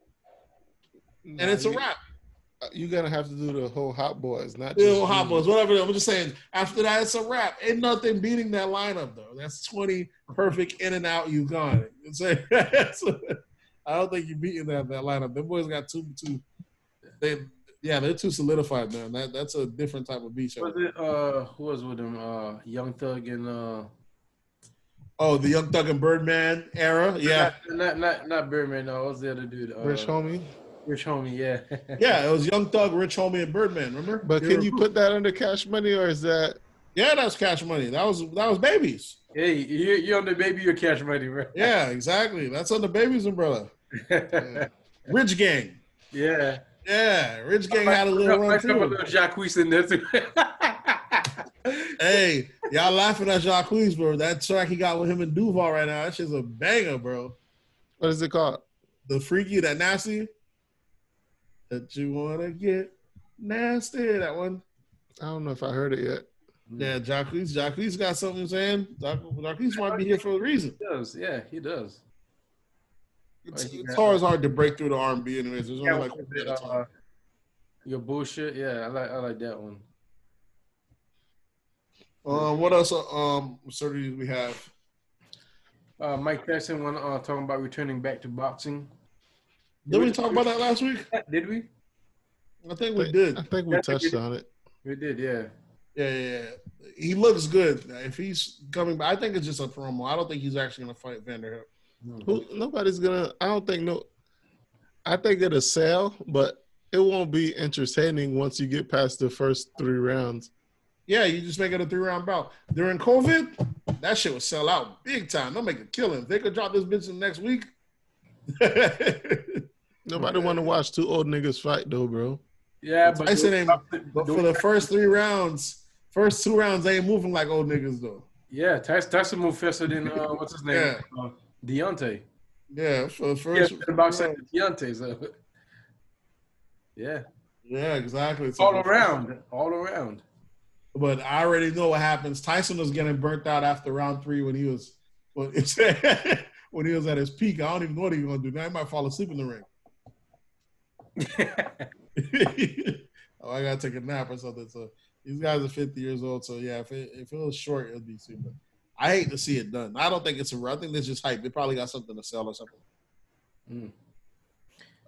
And it's a wrap. You're gonna have to do the whole Hot Boys, not Yeah, just well, hot boys, whatever. I'm just saying. After that, it's a wrap. Ain't nothing beating that lineup though. That's 20 perfect in and out. You got it. It's a- I don't think you're beating that that lineup. Them boys got two two. They yeah, they're too solidified, man. That that's a different type of beat. Was it uh who was with him? Uh Young Thug and uh Oh, the Young Thug and Birdman era. Yeah, not not not, not Birdman, no, what was the other dude? Uh, Rich Homie. Rich Homie, yeah. yeah. It was Young Thug, Rich Homie, and Birdman. Remember? But They can were- you put that under Cash Money, or is that Yeah, that's Cash Money. That was that was Babies. hey, you you on the baby your cash money, bro. Yeah, exactly. That's on the Babies umbrella. yeah. Rich Gang. yeah. Yeah, Rich Gang had a little I run like a too. little Jacquees in there too. Hey, y'all laughing at Jacquees, bro. That track he got with him and Duval right now, that shit's a banger, bro. what is it called? The freaky, that nasty. That you wanna get nasty, that one. I don't know if I heard it yet. Yeah, Jacquees, Jacquees got something I'm saying. Jacquees, Jacquees might be here for a reason. he does, yeah, he does. It's, Like, he always hard to break through the R&B anyways. There's only Yeah, like one was a time. uh, your bullshit, yeah, I like I like that one. Um, what else? uh, Um, surgeries we have. Uh, Mike Tyson went uh, talking about returning back to boxing. Did we talk about that last week? Did we? I think we did. I think we Yeah, touched on it. We did, yeah. Yeah, yeah, yeah. He looks good. If he's coming back, I think it's just a promo. I don't think he's actually going to fight Vanderhill. Who, nobody's gonna. I don't think no. I think it'll sell, but it won't be entertaining once you get past the first three rounds. Yeah, you just make it a three round bout. During COVID, that shit would sell out big time. They'll make a killing. If they could drop this bitch in the next week. Nobody want to watch two old niggas fight though, bro. Yeah, but Tyson ain't, but for the first three rounds, first two rounds, they ain't moving like old niggas though. yeah, Tyson, Tyson moved faster than uh, what's his name, Yeah. uh, Deontay. Yeah, for the Yeah, first. about saying Deontay. So. Yeah, Yeah, exactly. So all the first- around, all around. But I already know what happens. Tyson was getting burnt out after round three when he was when, when he was at his peak. I don't even know what he's gonna do. Now he might fall asleep in the ring. oh, I gotta take a nap or something. So these guys are 50 years old. So yeah, if it, if it was short, it'd be super. I hate to see it done. I don't think it's a. I think it's just hype. They probably got something to sell or something. Mm.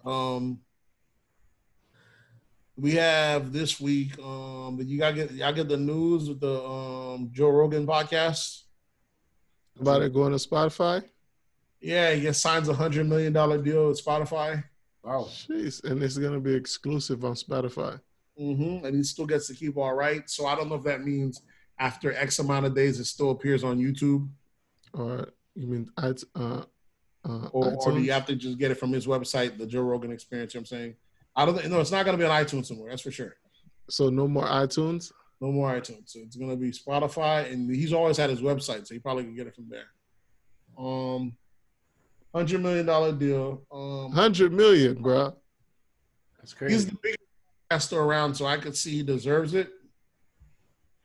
Um, we have this week. Um, you gotta get y'all get the news with the um Joe Rogan podcast. About it going to Spotify. Yeah, he gets signs a hundred million dollar deal with Spotify. Wow. Jeez, and it's gonna be exclusive on Spotify. Mm-hmm. And he still gets to keep all right. So I don't know if that means after X amount of days it still appears on YouTube, Or you mean I uh, uh, or, or do you have to just get it from his website, the Joe Rogan Experience? You know what I'm saying. I don't think no, it's not going to be on iTunes anymore. That's for sure. So no more iTunes. No more iTunes. So it's going to be Spotify, and he's always had his website, so he probably can get it from there. Um, hundred million dollar deal. Um, Hundred million, bro. That's crazy. he's the biggest podcaster around, so I could see he deserves it.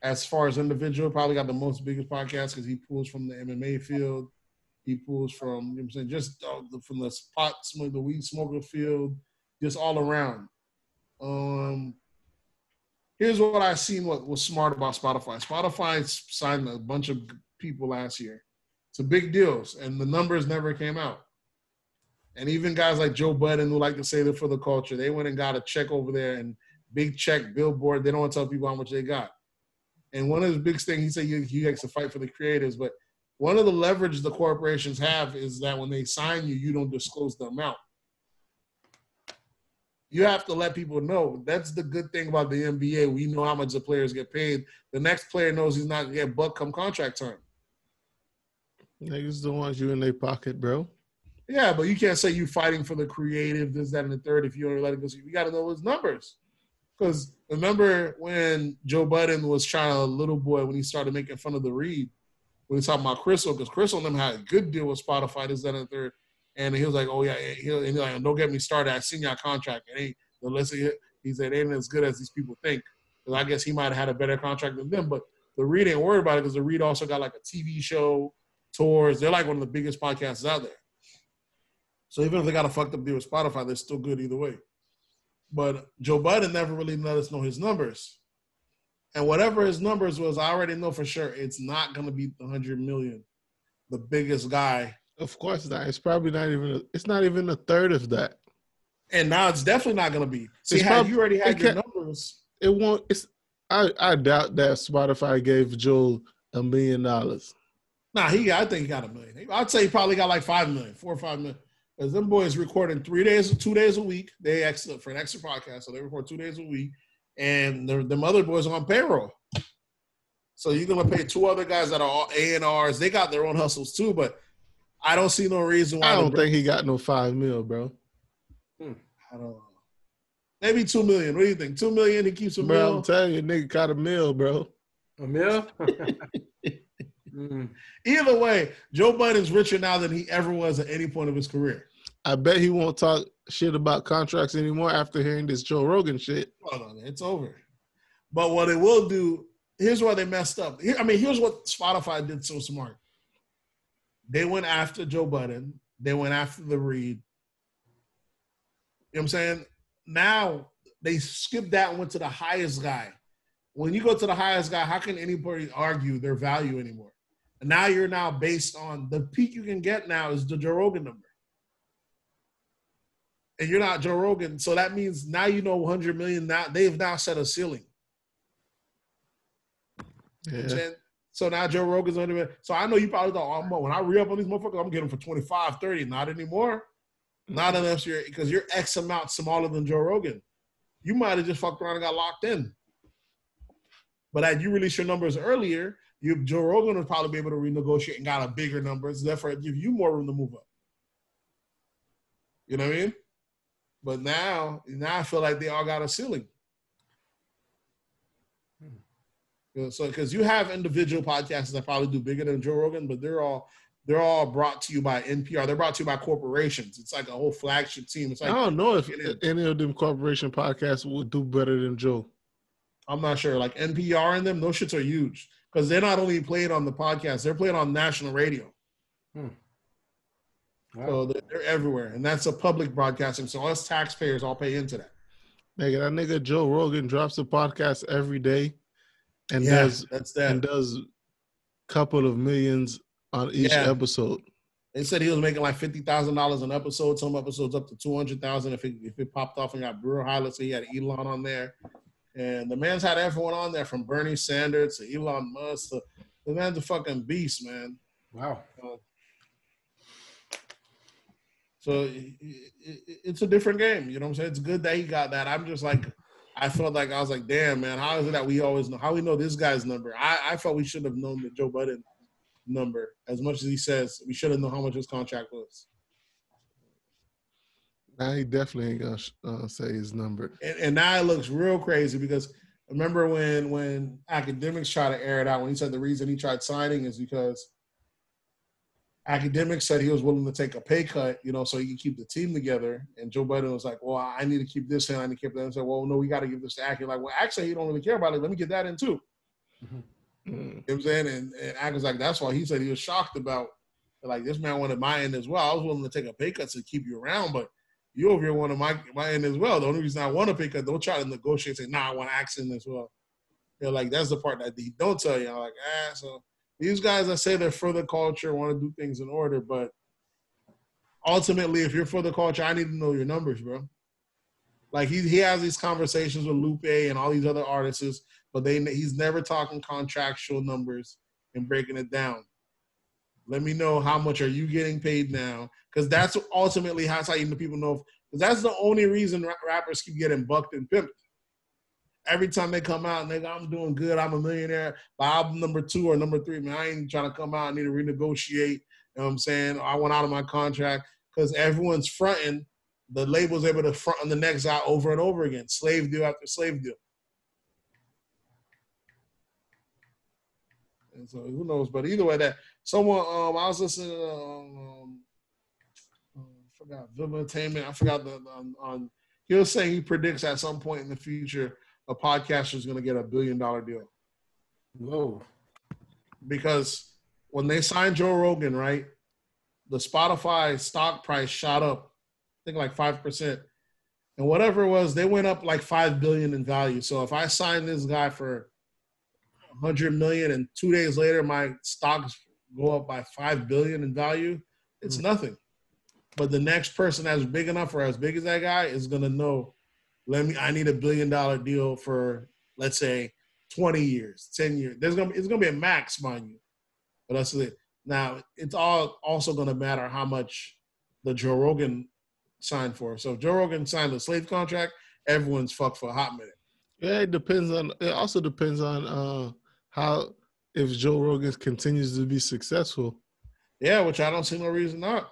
As far as individual, probably got the most biggest podcast because he pulls from the MMA field. He pulls from, you know what I'm saying, just uh, from the pot smoke, the weed smoker field, just all around. Um, here's what I seen. What was smart about Spotify? Spotify signed a bunch of people last year. It's a big deals, and the numbers never came out. And even guys like Joe Budden, who like to say they're for the culture, they went and got a check over there and big check, billboard. They don't want to tell people how much they got. And one of the big things, he said he likes to fight for the creators, but one of the leverage the corporations have is that when they sign you, you don't disclose the amount. You have to let people know. That's the good thing about the NBA. We know how much the players get paid. The next player knows he's not gonna get buck come contract time. Niggas don't want you in their pocket, bro. Yeah, but you can't say you fighting for the creative, this, that, and the third if you don't let it go. So you got to know his numbers. Because remember when Joe Budden was trying to little boy when he started making fun of the Read, when he talking about Crissle, because Crissle and them had a good deal with Spotify, this, that, and the third. And he was like, "Oh yeah," he, and he's like, "Don't get me started. I seen your contract. It ain't unless he, he said it ain't as good as these people think." Because I guess he might have had a better contract than them. But the Read ain't worried about it because the Read also got like a TV show, tours. They're like one of the biggest podcasts out there. So even if they got a fucked up deal with Spotify, they're still good either way. But Joe Budden never really let us know his numbers. And whatever his numbers was, I already know for sure it's not going to be 100 million. The biggest guy. Of course not. It's probably not even. A, it's not even a third of that. And now it's definitely not going to be. See, It's had prob- you already had your numbers. It won't. It's. I I doubt that Spotify gave Joel a million dollars. Nah, he. I think he got a million. I'd say he probably got like five million, four or five million. Because them boys recording three days, two days a week. They extra for an extra podcast, so they record two days a week, and the them other boys are on payroll. So you're gonna pay two other guys that are all A and R's. They got their own hustles too, but I don't see no reason why. I don't think he got no five mil, bro. I don't know. Maybe two million. What do you think? Two million. He keeps a Bro, I'm million. telling you, nigga got a mill, bro. A mill? Mm. Either way, Joe Budden's richer now than he ever was at any point of his career. I bet he won't talk shit about contracts anymore after hearing this Joe Rogan shit. Hold on, it's over. But what it will do, here's why they messed up. I mean, here's what Spotify did so smart. They went after Joe Budden. They went after the Read. You know what I'm saying? Now they skipped that and went to the highest guy. When you go to the highest guy, how can anybody argue their value anymore? And now you're now based on the peak you can get now is the Joe Rogan number. And you're not Joe Rogan. So that means now you know 100 million. Now they've now set a ceiling. Yeah. So now Joe Rogan's under it. So I know you probably thought, oh, when I re up on these motherfuckers, I'm getting them for 25, 30. Not anymore. Not unless you're because you're X amount smaller than Joe Rogan. You might have just fucked around and got locked in. But had you released your numbers earlier, you Joe Rogan would probably be able to renegotiate and got a bigger numbers, therefore give you more room to move up. You know what I mean? But now, now I feel like they all got a ceiling. You know, so because you have individual podcasts that probably do bigger than Joe Rogan, but they're all they're all brought to you by NPR. They're brought to you by corporations. It's like a whole flagship team. It's like I don't know if any of them corporation podcasts would do better than Joe. I'm not sure. Like NPR and them, those shits are huge because they're not only played on the podcast, they're played on national radio. Hmm. Wow. So they're, they're everywhere, and that's a public broadcasting. So us taxpayers all pay into that. Nigga, that nigga Joe Rogan drops a podcast every day and yeah, does that's that. and does couple of millions on each Yeah. episode. They said he was making like fifty thousand dollars an episode. Some episodes up to two hundred thousand if it if it popped off and got brewer highlights. So he had Elon on there, and the man's had everyone on there from Bernie Sanders to Elon Musk. To, the man's a fucking beast, man. Wow. Uh, so it, it, it's a different game. You know what I'm saying? It's good that he got that. I'm just like, I felt like I was like, damn, man, how is it that we always know? How we know this guy's number? I, I felt we should have known the Joe Budden number as much as he says. We should have known how much his contract was. Now he definitely ain't gonna uh, say his number. And, and now it looks real crazy because remember when when Akademiks tried to air it out when he said the reason he tried signing is because Akademiks said he was willing to take a pay cut, you know, so he could keep the team together. And Joe Budden was like, "Well, I need to keep this in. I need to keep that." And said, "Well, no, we got to give this to Ack." Like, "Well, actually, he don't really care about it. Let me get that in too." Mm. You know what I'm saying? And, and Ack was like, "That's why." He said he was shocked about like this man wanted my end as well. I was willing to take a pay cut to keep you around, but you over here wanted my my end as well. The only reason I want a pay cut, don't try to negotiate. Say, "Nah, I want accent as well." They're like, "That's the part that he don't tell you." I'm like, "Ah, so." These guys that say they're for the culture want to do things in order, but ultimately, if you're for the culture, I need to know your numbers, bro. Like he he has these conversations with Lupe and all these other artists, but they he's never talking contractual numbers and breaking it down. Let me know how much are you getting paid now, because that's ultimately how how you know people know. Because that's the only reason rappers keep getting bucked and pimped. Every time they come out, nigga, I'm doing good. I'm a millionaire. By album number two or number three, man, I ain't trying to come out. I need to renegotiate. You know what I'm saying? I went out of my contract because everyone's fronting. The label's able to front on the next out over and over again. Slave deal after slave deal. And so who knows? But either way, that someone um I was listening to um, um I forgot Villain Entertainment. I forgot the on, on he was saying he predicts at some point in the future a podcaster is going to get a billion dollar deal Whoa. because when they signed Joe Rogan, right, the Spotify stock price shot up, I think like five percent, and whatever it was, they went up like five billion in value. So if I sign this guy for a hundred million, and two days later my stocks go up by five billion in value, it's hmm. nothing. But the next person that's big enough or as big as that guy is gonna know. Let me. I need a billion dollar deal for let's say twenty years, ten years. There's gonna be, it's gonna be a max, mind you. But that's it. Now it's all also gonna matter how much the Joe Rogan signed for. So if Joe Rogan signed a slave contract, everyone's fucked for a hot minute. Yeah, it depends on. It also depends on uh, how if Joe Rogan continues to be successful. Yeah, which I don't see no reason not,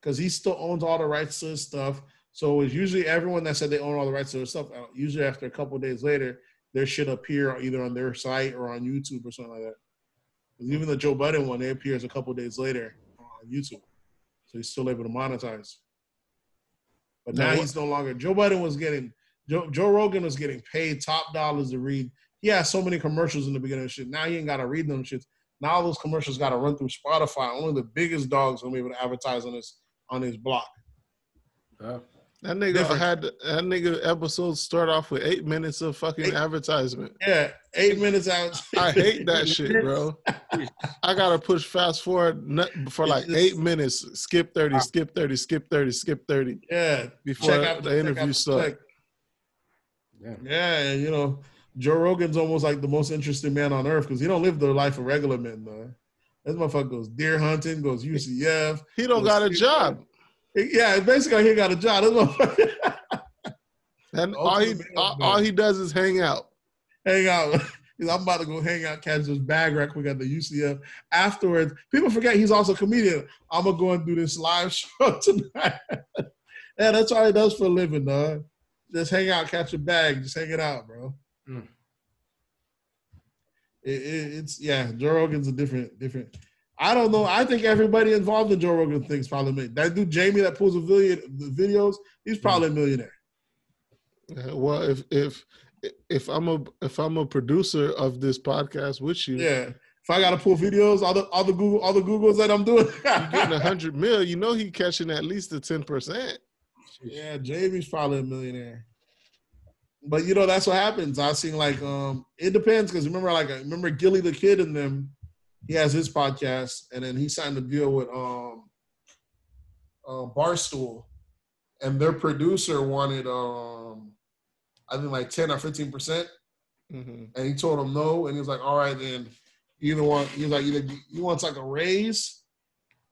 because he still owns all the rights to his stuff. So it's usually everyone that said they own all the rights to their stuff. uh, Usually after a couple days later, their shit appear either on their site or on YouTube or something like that. even the Joe Budden one, it appears a couple days later on YouTube, so he's still able to monetize. But now Now he's no longer. Joe Budden was getting Joe, Joe Rogan was getting paid top dollars to read. He had so many commercials in the beginning of shit. Now he ain't got to read them shits. Now those commercials got to run through Spotify. Only the biggest dogs gonna be able to advertise on his on his block. Wow. That nigga Different. had that nigga episodes start off with eight minutes of fucking Eight- advertisement. Yeah, eight minutes out. I hate that shit, bro. I gotta push fast forward for like It's- eight minutes. Skip thirty, skip thirty, skip thirty, skip thirty Yeah, before check out the check interview out- starts. check. Damn. Yeah, you know, Joe Rogan's almost like the most interesting man on earth because he don't live the life of regular men, man. This motherfucker goes deer hunting, goes UCF. He don't got a job. Yeah, basically he got a job. This motherfucker And all he all, all he does is hang out. hang out. I'm about to go hang out, catch this bag rack. We got the UCF. Afterwards, people forget he's also a comedian. I'm gonna go and do this live show tonight. yeah, that's all he does for a living, dog. Just hang out, catch a bag, just hang it out, bro. Mm. It, it, it's yeah, Joe Rogan's a different, different. I don't know. I think everybody involved in Joe Rogan thinks probably made that dude Jamie that pulls the video the videos. He's probably a millionaire. Uh, Well, if if if I'm a if I'm a producer of this podcast with you, Yeah. If I gotta pull videos, all the all the Google all the Googles that I'm doing. you're getting a hundred mil. You know he catching at least the ten percent. yeah, Jamie's probably a millionaire. But you know that's what happens. I seen like um it depends because remember like remember Gillie Da Kid and them. He has his podcast and then he signed a deal with um uh, Barstool, and their producer wanted um I think like ten or fifteen percent. Mm-hmm. and he told him no, and he was like, "All right, then." You either want he was like either he wants like a raise,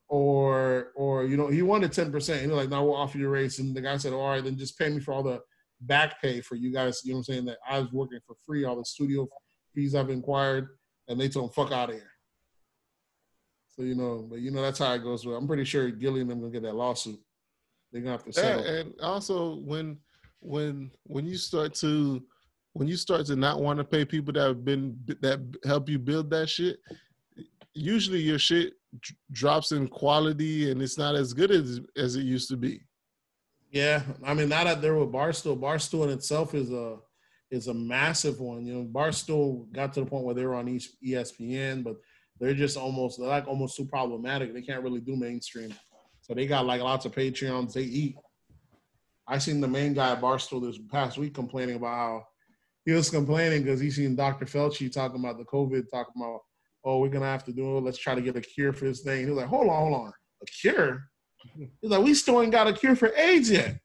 or or you know he wanted ten percent. He was like, "No, we'll offer you a raise." And the guy said, "All right, then just pay me for all the back pay for you guys." You know what I'm saying? That I was working for free, all the studio fees I've inquired, and they told him, "Fuck out of here." You know, but you know that's how it goes. I'm pretty sure Gillie and them gonna get that lawsuit. They're gonna have to settle. and also when when when you start to when you start to not want to pay people that have been that help you build that shit, usually your shit drops in quality and it's not as good as as it used to be. Yeah, I mean, not that they're with Barstool, Barstool in itself is a is a massive one. You know, Barstool got to the point where they were on E- ESPN, but they're just almost they're like almost too problematic. They can't really do mainstream, so they got like lots of Patreons. They eat. I seen the main guy at Barstool this past week complaining about how he was complaining because he seen Dr. Fauci talking about the COVID, talking about oh we're gonna have to do it. Let's try to get a cure for this thing. He was like, hold on, hold on, a cure. He's like, we still ain't got a cure for AIDS yet.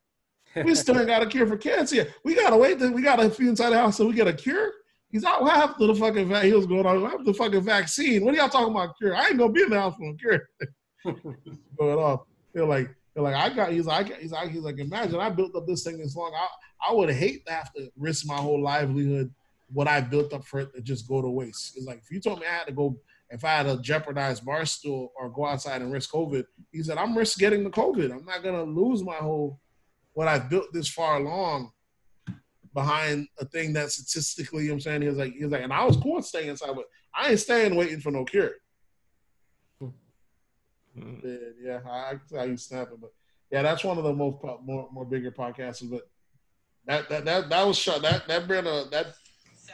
We still ain't got a cure for cancer yet. We gotta wait. We gotta be inside the house so we get a cure. He's out. What happened to the fucking vac? He was going on. What happened to the fucking vaccine? What are y'all talking about cure? I ain't gonna be in the house for a cure. going off. Uh, feel like feel like I got. He's like he's like he's like. Imagine I built up this thing this long. I I would hate to have to risk my whole livelihood. What I built up for it to just go to waste. It's like if you told me I had to go, if I had to jeopardize barstool or go outside and risk COVID, he said I'm risk getting the COVID. I'm not gonna lose my whole what I've built this far along behind a thing that statistically, you know what I'm saying? He was like, he was like, and I was cool staying inside, but I ain't staying waiting for no cure. Mm. Yeah, yeah, I, I can see how you snap it, but yeah, that's one of the most more more bigger podcasts. But that that that that was shock. That that been a that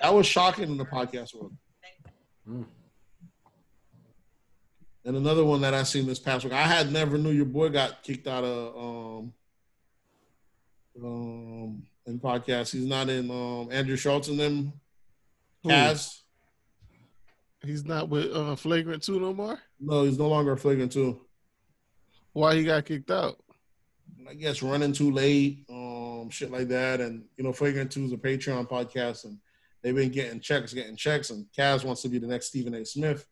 that was shocking in the podcast world. Mm. And another one that I seen this past week, I had never knew your boy got kicked out of um um in podcast. He's not in um Andrew Schulz and them Who? Kaz. He's not with uh, Flagrant Two no more. No, he's no longer a flagrant 2. Why he got kicked out? I guess running too late, um, shit like that. And you know, Flagrant Two is a Patreon podcast, and they've been getting checks, getting checks. And Kaz wants to be the next Stephen A. Smith.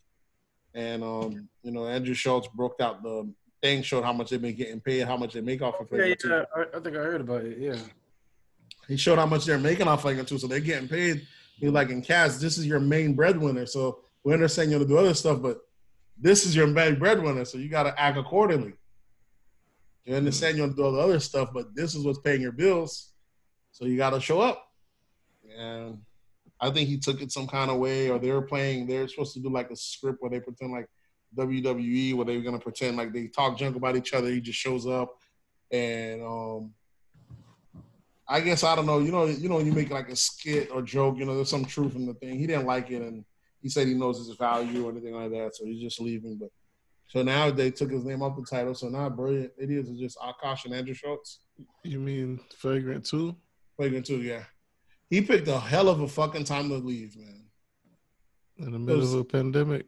And um, you know, Andrew Schulz broke out the thing, showed how much they've been getting paid, how much they make off of Yeah, Flagrant Two. yeah. I, I think I heard about it. Yeah. He showed how much they're making off Flagrant Two, so they're getting paid. He's like, in cash, this is your main breadwinner. So we understand you're gonna do other stuff, but this is your main breadwinner, so you gotta act accordingly. You understand you want to do all the other stuff, but this is what's paying your bills, so you got to show up. And I think he took it some kind of way, or they were playing. They're supposed to do like a script where they pretend like WWE, where they were gonna pretend like they talk junk about each other. He just shows up, and um, I guess I don't know. You know, you know, when you make like a skit or joke, you know, there's some truth in the thing. He didn't like it, and he said he knows his value or anything like that, so he's just leaving. But so now they took his name off the title. So now brilliant idiots is just Akaash and Andrew Schulz. You mean Flagrant Two? Flagrant too, yeah. He picked a hell of a fucking time to leave, man. In the middle of a pandemic.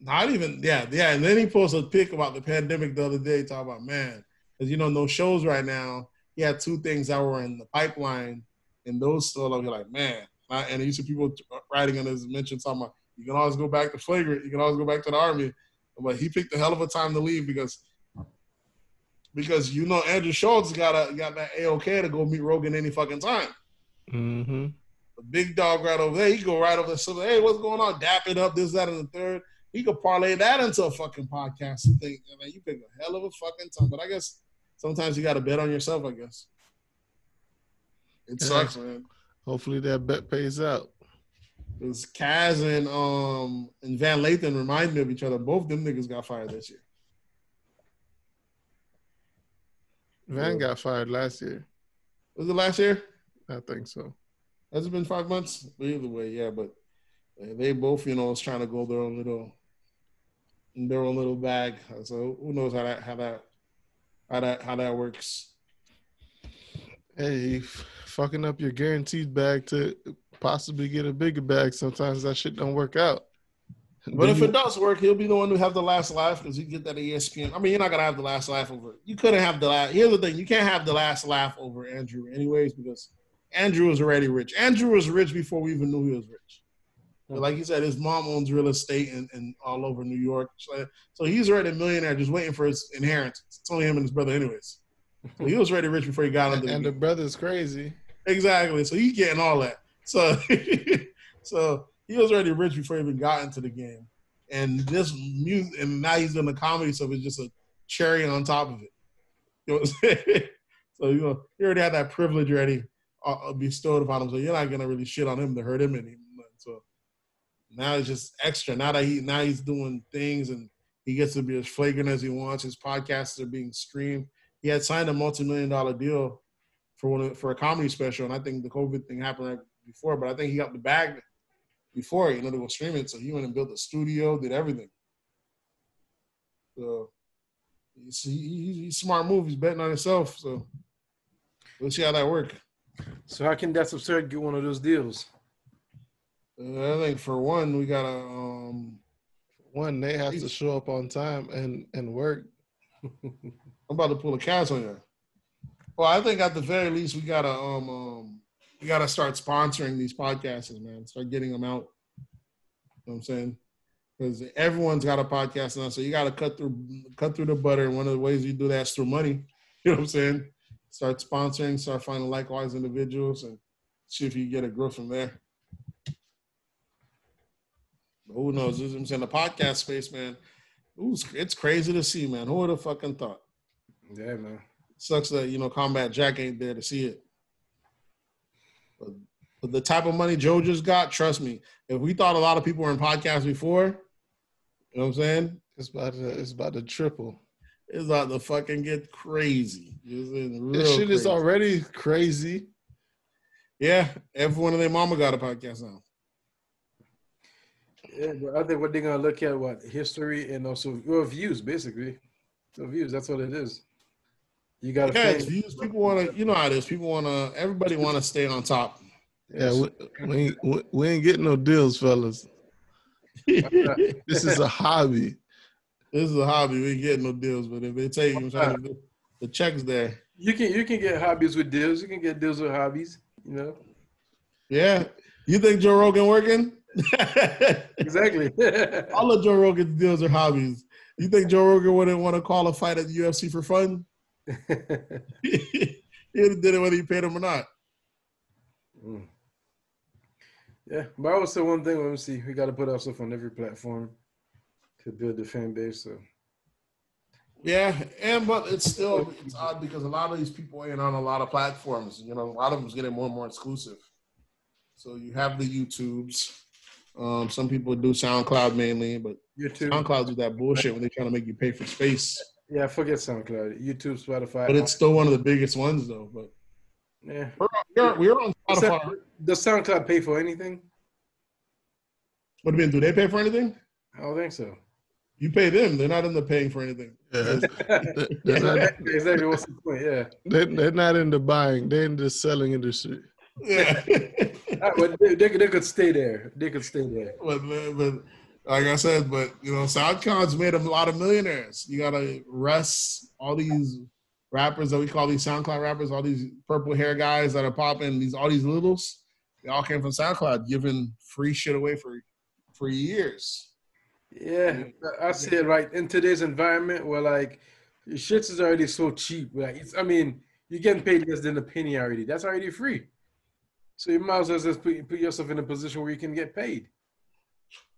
Not even, yeah, yeah. And then he posted a pic about the pandemic the other day, talking about man, because you know no shows right now. He had two things that were in the pipeline, and those still. You're like, man, and you see people writing on his mention talking about you can always go back to flagrant, you can always go back to the army, but he picked a hell of a time to leave because because you know Andrew Schulz got a got that AOK to go meet Rogan any fucking time. Mm-hmm. The big dog right over there, he go right over there. So hey, what's going on? Dap it up, this, that, and the third. He could parlay that into a fucking podcast and think, man, you pick a hell of a fucking time. But I guess sometimes you got to bet on yourself. I guess it Yeah. sucks, man. Hopefully that bet pays out. Because Kaz and um and Van Lathan remind me of each other. Both of them niggas got fired this year. Van Yeah. got fired last year. Was it last year? I think so. Has it been five months? Either way, yeah. But they both, you know, was trying to go their own little, their own little bag. So who knows how that how that how that how that works. Hey, f- fucking up your guaranteed bag to possibly get a bigger bag. Sometimes that shit don't work out. But if it does work, he'll be the one who have the last laugh because you get that ESPN. I mean, you're not gonna have the last laugh over. You couldn't have the last. Here's the thing: you can't have the last laugh over Andrew, anyways, because Andrew was already rich. Andrew was rich before we even knew he was rich. Like you said, his mom owns real estate and, and all over New York, so, so he's already a millionaire, just waiting for his inheritance. It's only him and his brother, anyways. So he was already rich before he got into the game. and the brother's crazy. Exactly. So he's getting all that. So so he was already rich before he even got into the game. And this music and now he's doing the comedy stuff is just a cherry on top of it. You know what I'm saying? so you know, he already had that privilege already uh, bestowed upon him. So you're not gonna really shit on him to hurt him anymore. So now it's just extra. Now that he now he's doing things and he gets to be as flagrant as he wants. His podcasts are being streamed. He had signed a multi-million dollar deal for one for a comedy special, and I think the COVID thing happened right before, but I think he got the bag before you know they were streaming, so he went and built a studio, did everything. So he's, he, he's smart move. He's betting on himself. So we'll see how that works. So how can That's Absurd get one of those deals? I think for one, we gotta. Um, One, they have to show up on time and and work. I'm about to pull a cast on you. Well, I think at the very least we gotta um, um we gotta start sponsoring these podcasts, man. Start getting them out. You know what I'm saying? Because everyone's got a podcast now, so you gotta cut through cut through the butter. And one of the ways you do that is through money. You know what I'm saying? Start sponsoring, start finding likewise individuals, and see if you get a growth from there. Who knows? I'm saying the podcast space, man. Ooh, it's- crazy to see, man. Who would have fucking thought? Yeah, man. sucks that you know Combat Jack ain't there to see it. But, but the type of money Joe just got, trust me, if we thought a lot of people were in podcasts before, you know what I'm saying? It's about to it's about to triple. It's about to fucking get crazy. It's in real This shit is already crazy. Yeah, everyone of their mama got a podcast now. Yeah, but I think what they're gonna look at what history and also well, views basically. So views, that's what it is. You got to Yeah, it's views. People want to, you know how it is. People want to. Everybody want to stay on top. Yeah, we, we, ain't, we, we ain't getting no deals, fellas. this This is a hobby. This is a hobby. We ain't getting no deals, but if they take you, trying to, the check's there. You can you can get hobbies with deals. You can get deals with hobbies. You know Yeah. You think Joe Rogan working? exactly. All of Joe Rogan's deals are hobbies. You think Joe Rogan wouldn't want to call a fight at the UFC for fun? he did it whether you paid him or not. Mm. Yeah, but I would say one thing. Let me see. We got to put ourselves on every platform to build the fan base. So Yeah, and but it's still it's odd because a lot of these people ain't on a lot of platforms. You know, a lot of them's getting more and more exclusive. So you have the YouTubes. Um, some people do SoundCloud mainly, but YouTube. SoundCloud do that bullshit when they're trying to make you pay for space. Yeah, forget SoundCloud. YouTube, Spotify. But it's still one of the biggest ones though. But yeah. we're, we're, we're on Spotify. Does SoundCloud pay for anything? What do you mean? Do they pay for anything? I don't think so. You pay them. They're not in the paying for anything. Yeah. They're not, exactly. What's the point? Yeah. they're, they're not in the buying. They're in the selling industry. Yeah. But they, they, could- stay there. They could stay there. but, but like I said, but you know, SoundCloud's made a lot of millionaires. You gotta rest all these rappers that we call these SoundCloud rappers, all these purple hair guys that are popping, these all these littles, they all came from SoundCloud, giving free shit away for for years. Yeah, I see it right. In today's environment where like Your shits is already so cheap. Like it's, I mean, you're getting paid less than a penny already. That's already free. So you might as well just put, put yourself in a position where you can get paid.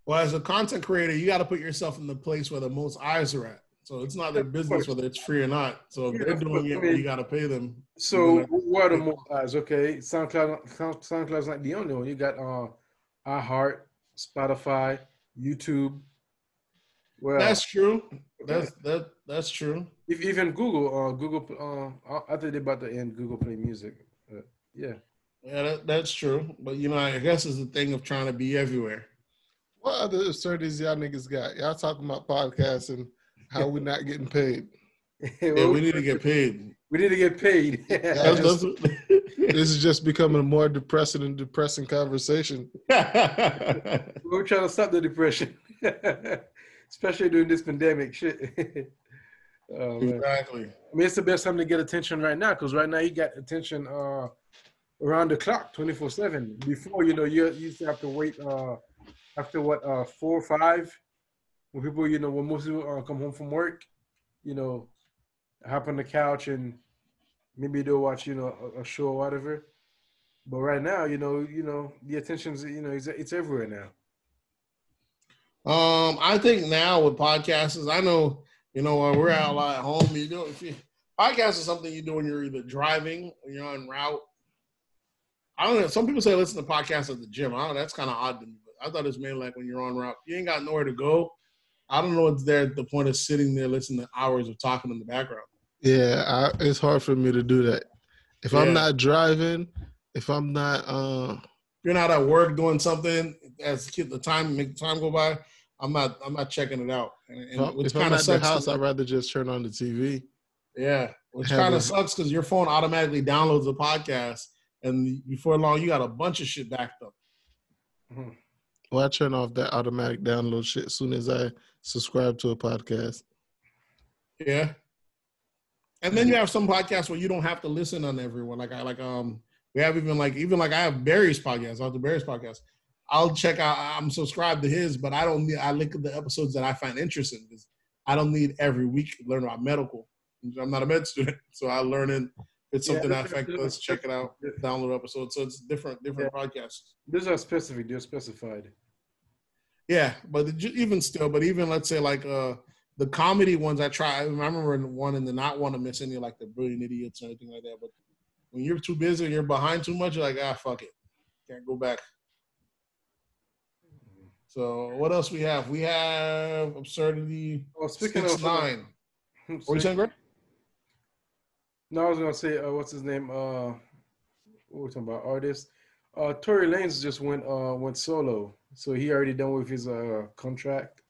Well, as a content creator, you got to put yourself in the place where the most eyes are at. So it's not their business whether it's free or not. So if Yeah, they're doing it, I mean- you got to pay them. So what are the most eyes? Okay, SoundCloud. SoundCloud's not the only one. You got uh, iHeart, Spotify, YouTube. Well, That's true. That's that. That's true. if even Google. Uh, Google. Uh, I think they're about to end Google Play Music. Yeah. Yeah, that, that's true. But you know, I guess it's the thing of trying to be everywhere. What other absurdities y'all niggas got? Y'all talking about podcasts and how we not getting paid. Yeah, we need to get paid. We need to get paid. Just- that's This is just becoming a more depressing and depressing conversation. We're trying to stop the depression, especially during this pandemic. Shit. oh, exactly. I mean, it's the best time to get attention right now because right now you got attention uh, around the clock, twenty four seven. Before you know, you used to have to wait uh, after what uh, four or five when people you know when most people uh, come home from work, you know, hop on the couch and maybe they'll watch you know a, a show or whatever. But right now, you know, you know the attention's you know it's, it's everywhere now. Um, I think now with podcasts, I know you know when we're out at home. You know, if you podcast is something you do when you're either driving or you're on route. I don't know. Some people say listen to podcasts at the gym. I don't know. That's kind of odd to me. But I thought it's mainly like when you're on route. You ain't got nowhere to go. I don't know what's there at the point of sitting there listening to hours of talking in the background. Yeah, I, it's hard for me to do that. If Yeah. I'm not driving, if I'm not, uh, you're not at work doing something as the time make the time go by. I'm not. I'm not checking it out. And, and if I'm kind of at the sucks. house, I'd rather just turn on the TV. Yeah, which kind of sucks because your phone automatically downloads the podcast, and before long, you got a bunch of shit backed up. Well, I turn off that automatic download shit as soon as I subscribe to a podcast. Yeah, and then you have some podcasts where you don't have to listen on everyone. Like I like um, we have even like even like I have Barry's podcast. I have the Barry's podcast. I'll check out. I'm subscribed to his, but I don't need. I look at the episodes that I find interesting because I don't need every week to learn about medical. I'm not a med student, so I learn it. It's Yeah, something I that's- affect. that's- Let's check it out. Download episodes. So it's different, different podcasts. These are specific. They're specified. Yeah, but the- even still, but even let's say like uh the comedy ones I try. I remember one and the not want to miss any like the brilliant idiots or anything like that. But when you're too busy and you're behind too much, you're like ah fuck it, can't go back. So what else we have? We have absurdity Oh, speaking six of nine. What are you saying, Greg? No, I was gonna say, uh, what's his name? Uh, what we talking about? Artist. Uh, Tory Lanez just went uh went solo, so he already done with his uh contract.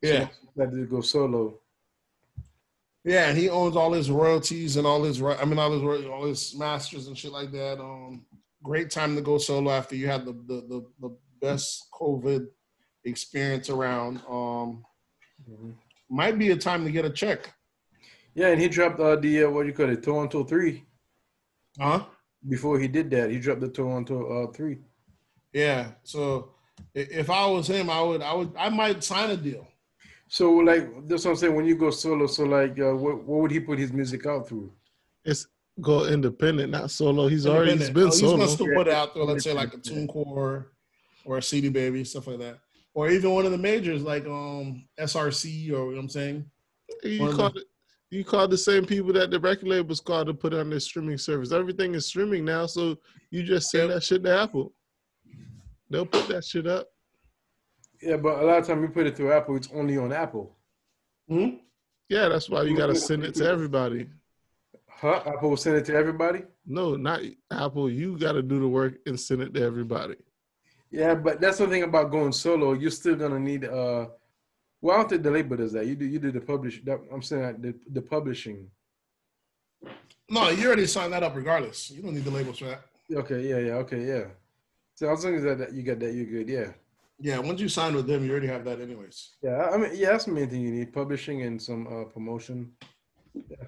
Yeah, Had to go solo. yeah, he owns all his royalties and all his. I mean, all his all his masters and shit like that. Um, great time to go solo after you had the the the, the best COVID experience around. Um, might be a time to get a check. Yeah, and he dropped uh, the uh, what you call it, Toronto three. Huh? Before he did that, he dropped the Toronto uh, three. Yeah. So if I was him, I would I would I might sign a deal. So like that's what I'm saying. When you go solo, so like, uh, what what would he put his music out through? It's go independent, not solo. He's already he's Independent. been Oh, He's solo. gonna put it out there. Let's say like a TuneCore or a CD Baby, stuff like that, or even one of the majors like um SRC or you know what I'm saying. You One of call it. You call the same people that the record labels called to put on their streaming service. Everything is streaming now, so you just send that shit to Apple. They'll put that shit up. Yeah, but a lot of time you put it through Apple, it's only on Apple. Hmm? Yeah, that's why you gotta send it to everybody. Huh? Apple will send it to everybody. No, not Apple. You gotta do the work and send it to everybody. Yeah, but that's the thing about going solo. You're still gonna need uh. Well, I don't think the label does that. You do you do the publish. That, I'm saying that the the publishing. No, you already signed that up regardless. You don't need the labels for that. Okay, yeah, yeah, okay, yeah. So as long as that, that you got that, you're good. Yeah, Yeah, once you sign with them, you already have that anyways. yeah. I mean, yeah, that's the main thing you need: publishing and some uh, promotion. Yeah.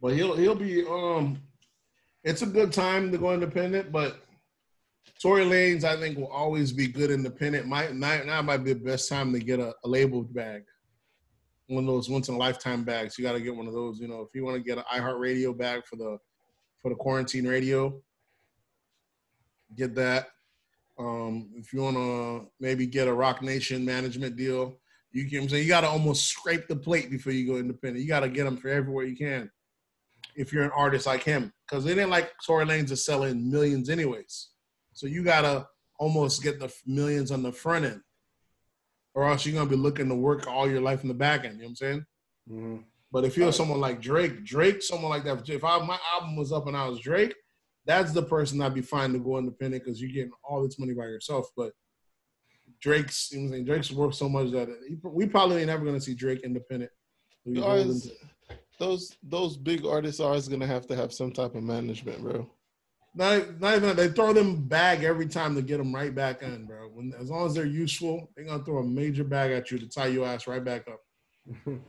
But he'll he'll be um it's a good time to go independent, but Tory Lanez I think will always be good independent. Might now, now might be the best time to get a, a labeled bag. one of those once in a lifetime bags. You got to get one of those. You know, if you want to get an iHeartRadio bag for the for the quarantine radio, get that. Um, if you want to maybe get a Roc Nation management deal, you can. say you got to almost scrape the plate before you go independent. You got to get them for everywhere you can. If you're an artist like him, because it ain't like Tory Lanez is selling millions anyways. So you gotta almost get the millions on the front end, or else you're gonna be looking to work all your life in the back end. You know what I'm saying? Mm-hmm. But if you're someone like Drake, Drake, someone like that, if I, my album was up and I was Drake, that's the person I'd be fine to go independent because you're getting all this money by yourself. But Drake's, you know saying, Drake's worth so much that he, we probably ain't ever gonna see Drake independent. Those, those those big artists are always gonna have to have some type of management, bro. Not, not even they throw them bag every time to get them right back in, bro. When as long as they're useful, they're gonna throw a major bag at you to tie your ass right back up.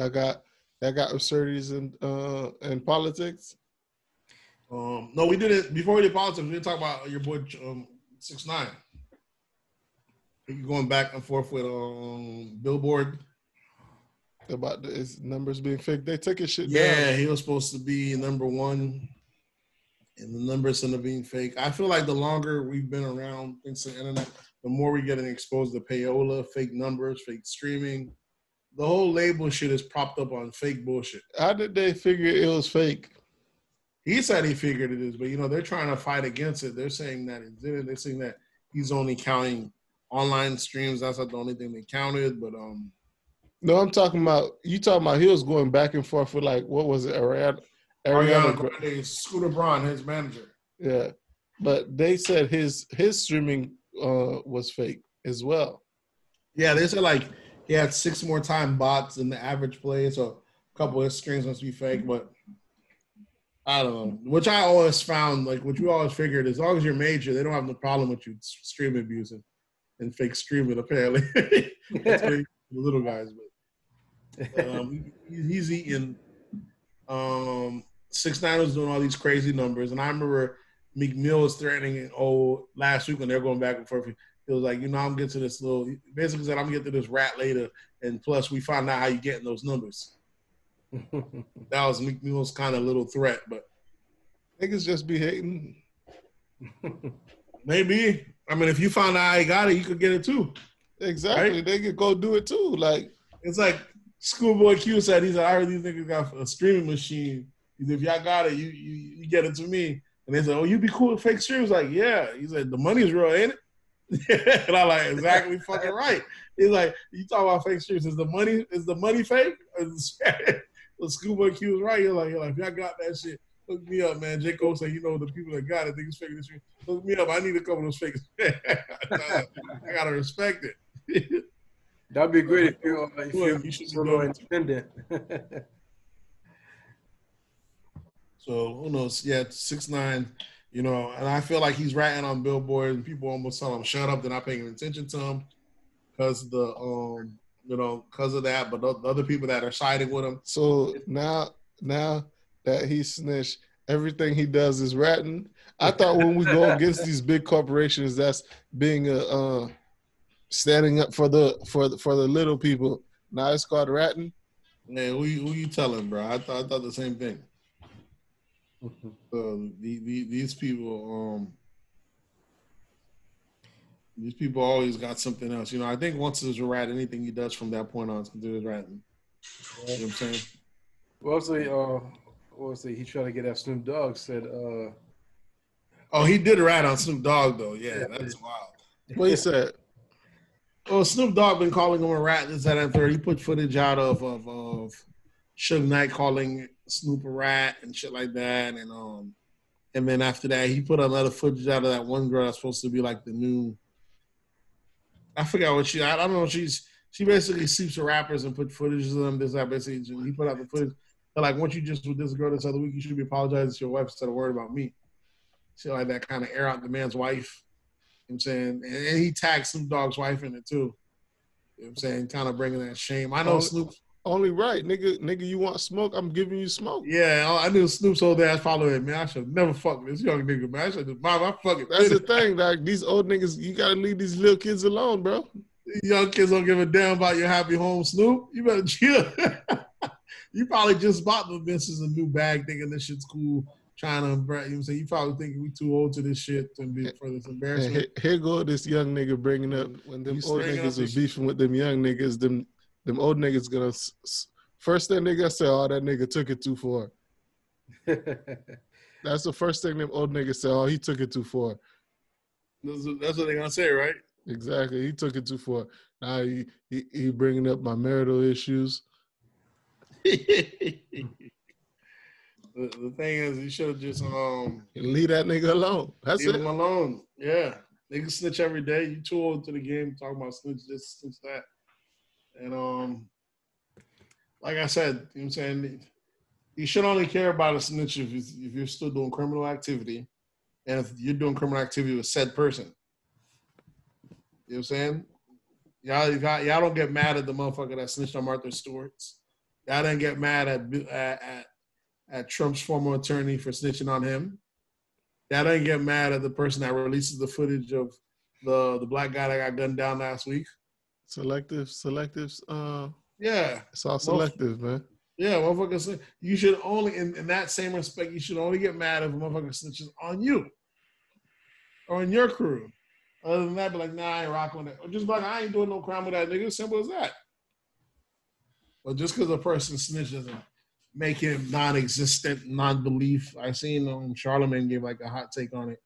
I got I got absurdities in uh in politics. Um, no, we did it before we did politics. We didn't talk about your boy um, six nine. You going back and forth with um Billboard about his numbers being fake. They took his shit. Yeah, down. he was supposed to be number one, and the numbers end up being fake. I feel like the longer we've been around thanks to the internet, the more we're getting exposed to payola, fake numbers, fake streaming. The whole label shit is propped up on fake bullshit. How did they figure it was fake? He said he figured it is, but you know they're trying to fight against it. They're saying that it didn't. They're saying that he's only counting online streams. That's not the only thing they counted, but um no, I'm talking about you. Talking about he was going back and forth with like what was it, Ariana? Ariana, Ariana Grande, Scooter Braun, his manager. Yeah, but they said his his streaming uh, was fake as well. Yeah, they said like he had six more time bots than the average player, so a couple of his streams must be fake. But I don't know. Which I always found like, which we always figured, as long as you're major, they don't have no problem with you stream abusing and fake streaming. Apparently, that's the little guys, um, he's eating. Um, six nine was doing all these crazy numbers, and I remember Meek Mill was threatening. Oh, last week when they're going back and forth, he was like, you know, I'm getting to this little. Basically said, I'm getting to this rat later, and plus we find out how you getting those numbers. that was Meek Mill's kind of little threat, but niggas just be hating. Maybe. I mean, if you found out I got it, you could get it too. Exactly. Right? They could go do it too. Like it's like Schoolboy Q said, he said, I heard these niggas got a streaming machine. He said, if y'all got it, you, you, you get it to me. And they said, oh, you be cool with fake streams? Like, yeah. He said, the money's real, ain't it? and I'm like, exactly fucking right. He's like, you talk about fake streams. Is the money is the money fake? the Schoolboy Q was right. You're like, you're like, if y'all got that shit, hook me up, man. J. Cole said, you know, the people that got it it's fake. This shit. Hook me up. I need a couple of those fakes. I gotta respect it. That'd be great if you uh, if well, you should solo independent. so who knows? Yeah, six nine. You know, and I feel like he's ratting on Billboard, and people almost tell him shut up. They're not paying attention to him because the um you know because of that. But the other people that are siding with him. So now now that he snitched, everything he does is ratting. I thought when we go against these big corporations, that's being a uh, standing up for the for the, for the little people. Now it's called ratting. Man, who you, who you telling, bro? I thought I thought the same thing. uh, the, the, these people, um, these people always got something else. You know, I think once there's a rat, anything he does from that point on is considered ratting. You know what I'm saying? Well, also, uh, what was it? He tried to get that Snoop Dogg said. uh Oh, he did a rat on Snoop Dogg though. Yeah, yeah. that's wild. What he said? Well, Snoop Dogg been calling him a rat this that and third. He put footage out of of, of Suge Knight calling Snoop a rat and shit like that, and um, and then after that he put another footage out of that one girl that's supposed to be like the new. I forgot what she. I don't know. She's she basically sleeps with rappers and put footage of them. This that basically he put out the footage. Like, once you just with this girl this other week, you should be apologizing to your wife instead of worried about me. Shit like that, kind of air out the man's wife. I'm saying? And he tagged Snoop Dogg's wife in it too. You know I'm saying? Kind of bringing that shame. I know only, Snoop. Only right, nigga. Nigga, you want smoke? I'm giving you smoke. Yeah, I knew Snoop's old ass following man. I should never fuck this young nigga, man. I should just mom, I fucking. That's the thing, like these old niggas. You gotta leave these little kids alone, bro. Young kids don't give a damn about your happy home, Snoop. You better chill. you probably just bought the Vince's a new bag, thinking this shit's cool. Trying to, you know what I'm saying? You probably think we too old to this shit to be for this embarrassment. here, here go this young nigga bringing up when them You old niggas was this- beefing with them young niggas. Them them old niggas gonna first thing they gonna say, "Oh, that nigga took it too far." That's the first thing them old niggas say. Oh, he took it too far. That's what- that's what they're gonna say, right? Exactly, he took it too far. Now he he, he bringing up my marital issues. the, the thing is, you should have just um Leave that nigga alone. That's it. leave it. him alone. Yeah, niggas snitch every day. You too old to the game. Talking about snitch this, snitch that, and um, like I said, you know what I'm saying you should only care about a snitch if if you're still doing criminal activity, and if you're doing criminal activity with said person. You know what I'm saying? Y'all, y'all, y'all don't get mad at the motherfucker that snitched on Martha Stewart's. Y'all didn't get mad at at, at at Trump's former attorney for snitching on him. Y'all didn't get mad at the person that releases the footage of the the black guy that got gunned down last week. Selective, selective. Uh, Yeah, it's all selective, man. yeah, motherfucker. You should only, in, in that same respect, you should only get mad if a motherfucker snitches on you or in your crew. Other than that, be like, nah, I ain't rocking that. Or just be like, I ain't doing no crime with that nigga. Simple as that. But just because a person snitches doesn't make him non-existent, non-belief. I seen um, Charlamagne give like a hot take on it.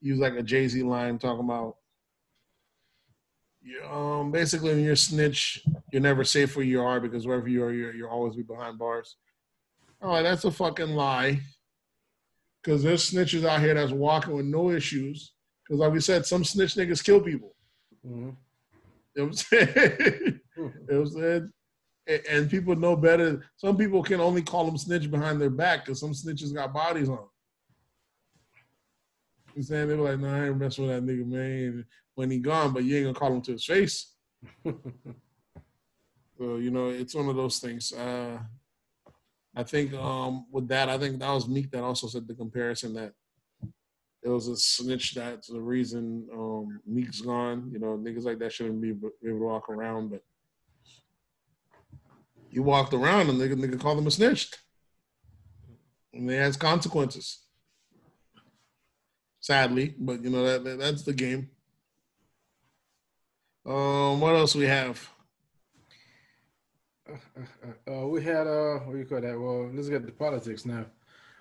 He was like a Jay Z line talking about, you, um, basically when you're snitch, you're never safe where you are because wherever you are, you're you'll always be behind bars. Right, that's a fucking lie. Because there's snitches out here that's walking with no issues. Because like we said, some snitch niggas kill people. Mhm. You know what I'm saying? you know what I'm saying? And people know better. Some people can only call them snitch behind their back because some snitches got bodies on. 'em. You saying? They were like, nah, I ain't messing with that nigga, man. When he gone, but you ain't gonna call him to his face. So, you know, it's one of those things. Uh, I think um, with that, I think that was Meek that also said the comparison that it was a snitch that's the reason um, Meek's gone. You know, niggas like that shouldn't be able to walk around, but you walked around and they, they nigga call them a snitch. And it has consequences. Sadly, but you know that, that that's the game. Um, what else we have? Uh, we had uh, what do you call that? Well, let's get to politics now.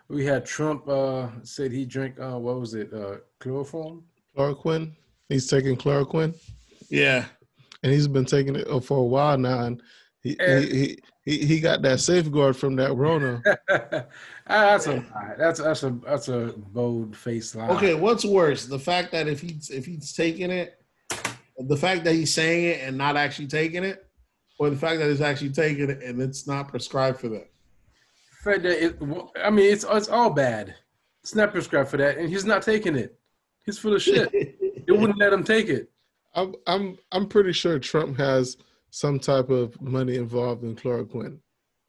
We had Trump uh said he drank uh what was it uh chloroform? Chloroquine. He's taking chloroquine, Yeah, and he's been taking it uh, for a while now. And he And- he, er, he he he got that safeguard from that Rona. that's a lie. That's that's a that's a bold faced lie. Okay, what's worse, the fact that if he's if he's taking it, the fact that he's saying it and not actually taking it, or the fact that he's actually taking it and it's not prescribed for that? Fred, it, I mean, it's it's all bad. It's not prescribed for that, and he's not taking it. He's full of shit. They wouldn't let him take it. I'm I'm I'm pretty sure Trump has some type of money involved in chloroquine.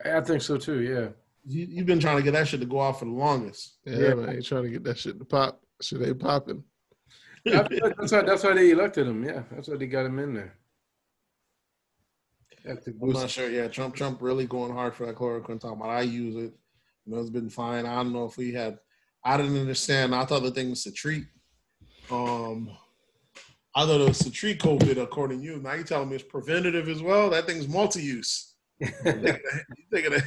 I think so too. Yeah. you, you've been trying to get that shit to go off for the longest. Yeah, Yeah. man, ain't trying to get that shit to pop. Shit ain't popping. I that's why that's why they elected him. Yeah, that's why they got him in there. Yeah, I'm not sure. Yeah, Trump Trump really going hard for that chloroquine. Talking about I use it. You know, it's been fine. I don't know if we had. I didn't understand. I thought the thing was to treat. Um, I thought it was to treat COVID, according to you. Now you're telling me it's preventative as well. That thing's multi-use. You think it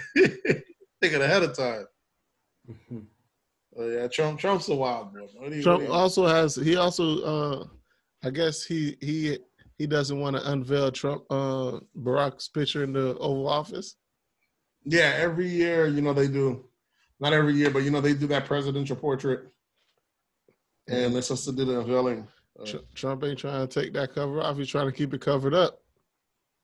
think it ahead of time. Oh yeah, Trump Trump's a wild boy. What do you- Trump you- also has he also uh I guess he he he doesn't want to unveil Trump uh Barack's picture in the Oval Office. Yeah, every year, you know, they do. Not every year, but you know, they do that presidential portrait, and they're supposed to do the unveiling. Uh, Tr- Trump ain't trying to take that cover off. He's trying to keep it covered up.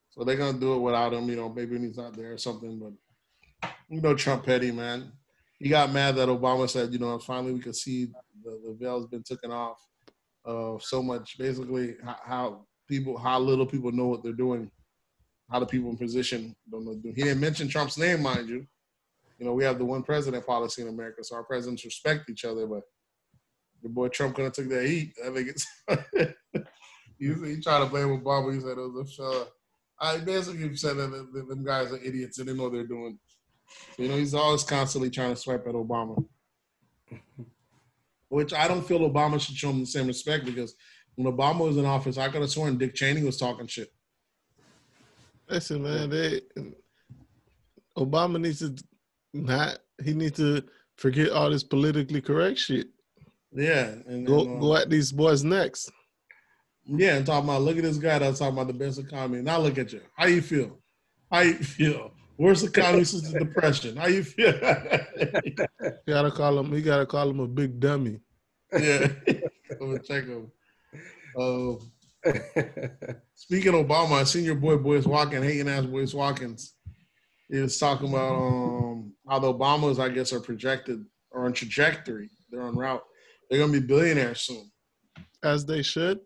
so they're gonna do it without him. You know, maybe when he's not there or something. But you know, Trump petty man. He got mad that Obama said, you know, finally we could see the, the veil's been taken off. Uh, so much, basically, how, how people, how little people know what they're doing, how the people in position don't know. what they're doing. He didn't mention Trump's name, mind you. You know, we have the one president policy in America, so our presidents respect each other. But your boy Trump gonna took that heat. I think it's He, he tried to blame Obama. He said it was a fella. I basically said that them- them guys are idiots and they know what they're doing. You know, he's always constantly trying to swipe at Obama. Which I don't feel Obama should show him the same respect because when Obama was in office, I could have sworn Dick Cheney was talking shit. Listen, man, they Obama needs to not. He needs to forget all this politically correct shit. Yeah, and, Go and, uh, go at these boys next. Yeah, and talking about look at this guy that's talking about the best economy. Now look at you. How you feel? How you feel? Worst economy since the depression. How you feel? You gotta call him. You gotta call him a big dummy. yeah. I'm gonna check him. Uh, speaking of Obama, I seen your boy Boyce Watkins, hating ass Boyce Watkins. He was talking about um, how the Obamas, I guess, are projected or on trajectory. They're on route. They're gonna be billionaires soon. As they should.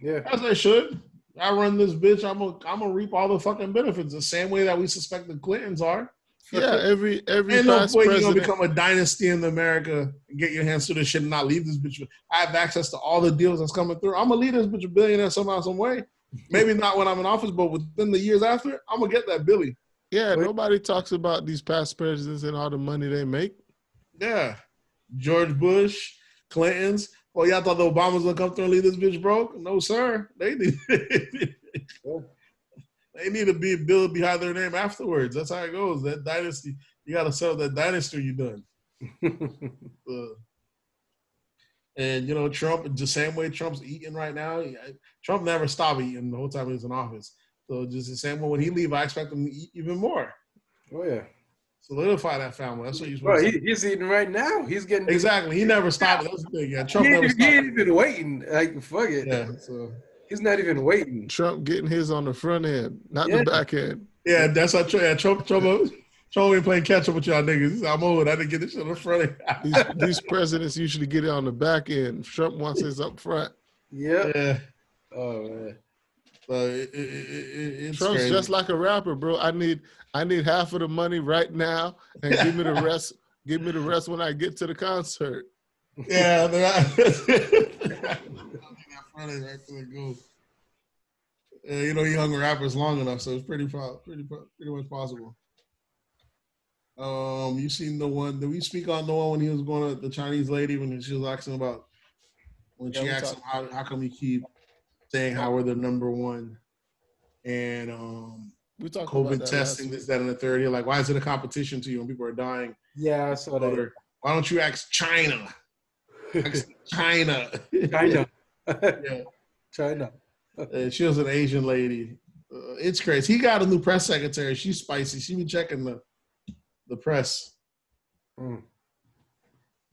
yeah. As they should. I run this bitch. I'm gonna I'm gonna reap all the fucking benefits the same way that we suspect the Clintons are. Yeah, every every Ain't no past point you're gonna become a dynasty in America and get your hands to this shit and not leave this bitch. I have access to all the deals that's coming through. I'm gonna leave this bitch a billionaire somehow, some way. Maybe not when I'm in office, but within the years after, I'm gonna get that Billy. yeah, nobody talks about these past presidents and all the money they make. Yeah. George Bush, Clintons. Oh, y'all thought the Obamas gonna come through and leave this bitch broke? No, sir. They need they need to be build behind their name afterwards. That's how it goes. That dynasty, you gotta sell that dynasty you done. Uh, and you know, Trump the same way Trump's eating right now. Trump never stopped eating the whole time he was in office. So just the same way when he leave, I expect him to eat even more. oh yeah. Solidify that family. That's what you're Bro, he, he's eating right now. He's getting Exactly. He never stopped. That's the thing. Yeah, Trump He, never ain't- he ain't even waiting. Like fuck it. Yeah. So He's not even waiting. Trump getting his on the front end, not Yeah. the back end. yeah, that's how Trump. Yeah, Trump. Trump. Trump ain't playing catch up with y'all niggas. I'm old. I didn't get this shit in the front. end." These, these presidents usually get it on the back end. Trump wants his up front. Yeah. yeah. Oh man. So it, it, it, it, Trump's crazy. just like a rapper, bro. I need I need half of the money right now, and give me the rest. give me the rest when I get to the concert. Yeah, they're not. that front right to the goal. Yeah, you know, he hung rappers long enough, so it's pretty, pro- pretty, pretty much possible. Um, you seen the one? Did we speak on the one when he was going to the Chinese lady when she was asking about when Yeah, she we asked him how, how come you keep saying how we're the number one and um We talked about COVID that testing last this that and the third. You're like, why is it a competition to you when people are dying? Yeah, I saw that. Or, why don't you ask China? Ask China. China. yeah. China. Uh, she was an Asian lady. Uh, it's crazy. He got a new press secretary. She's spicy. She be checking the the press. Mm. You know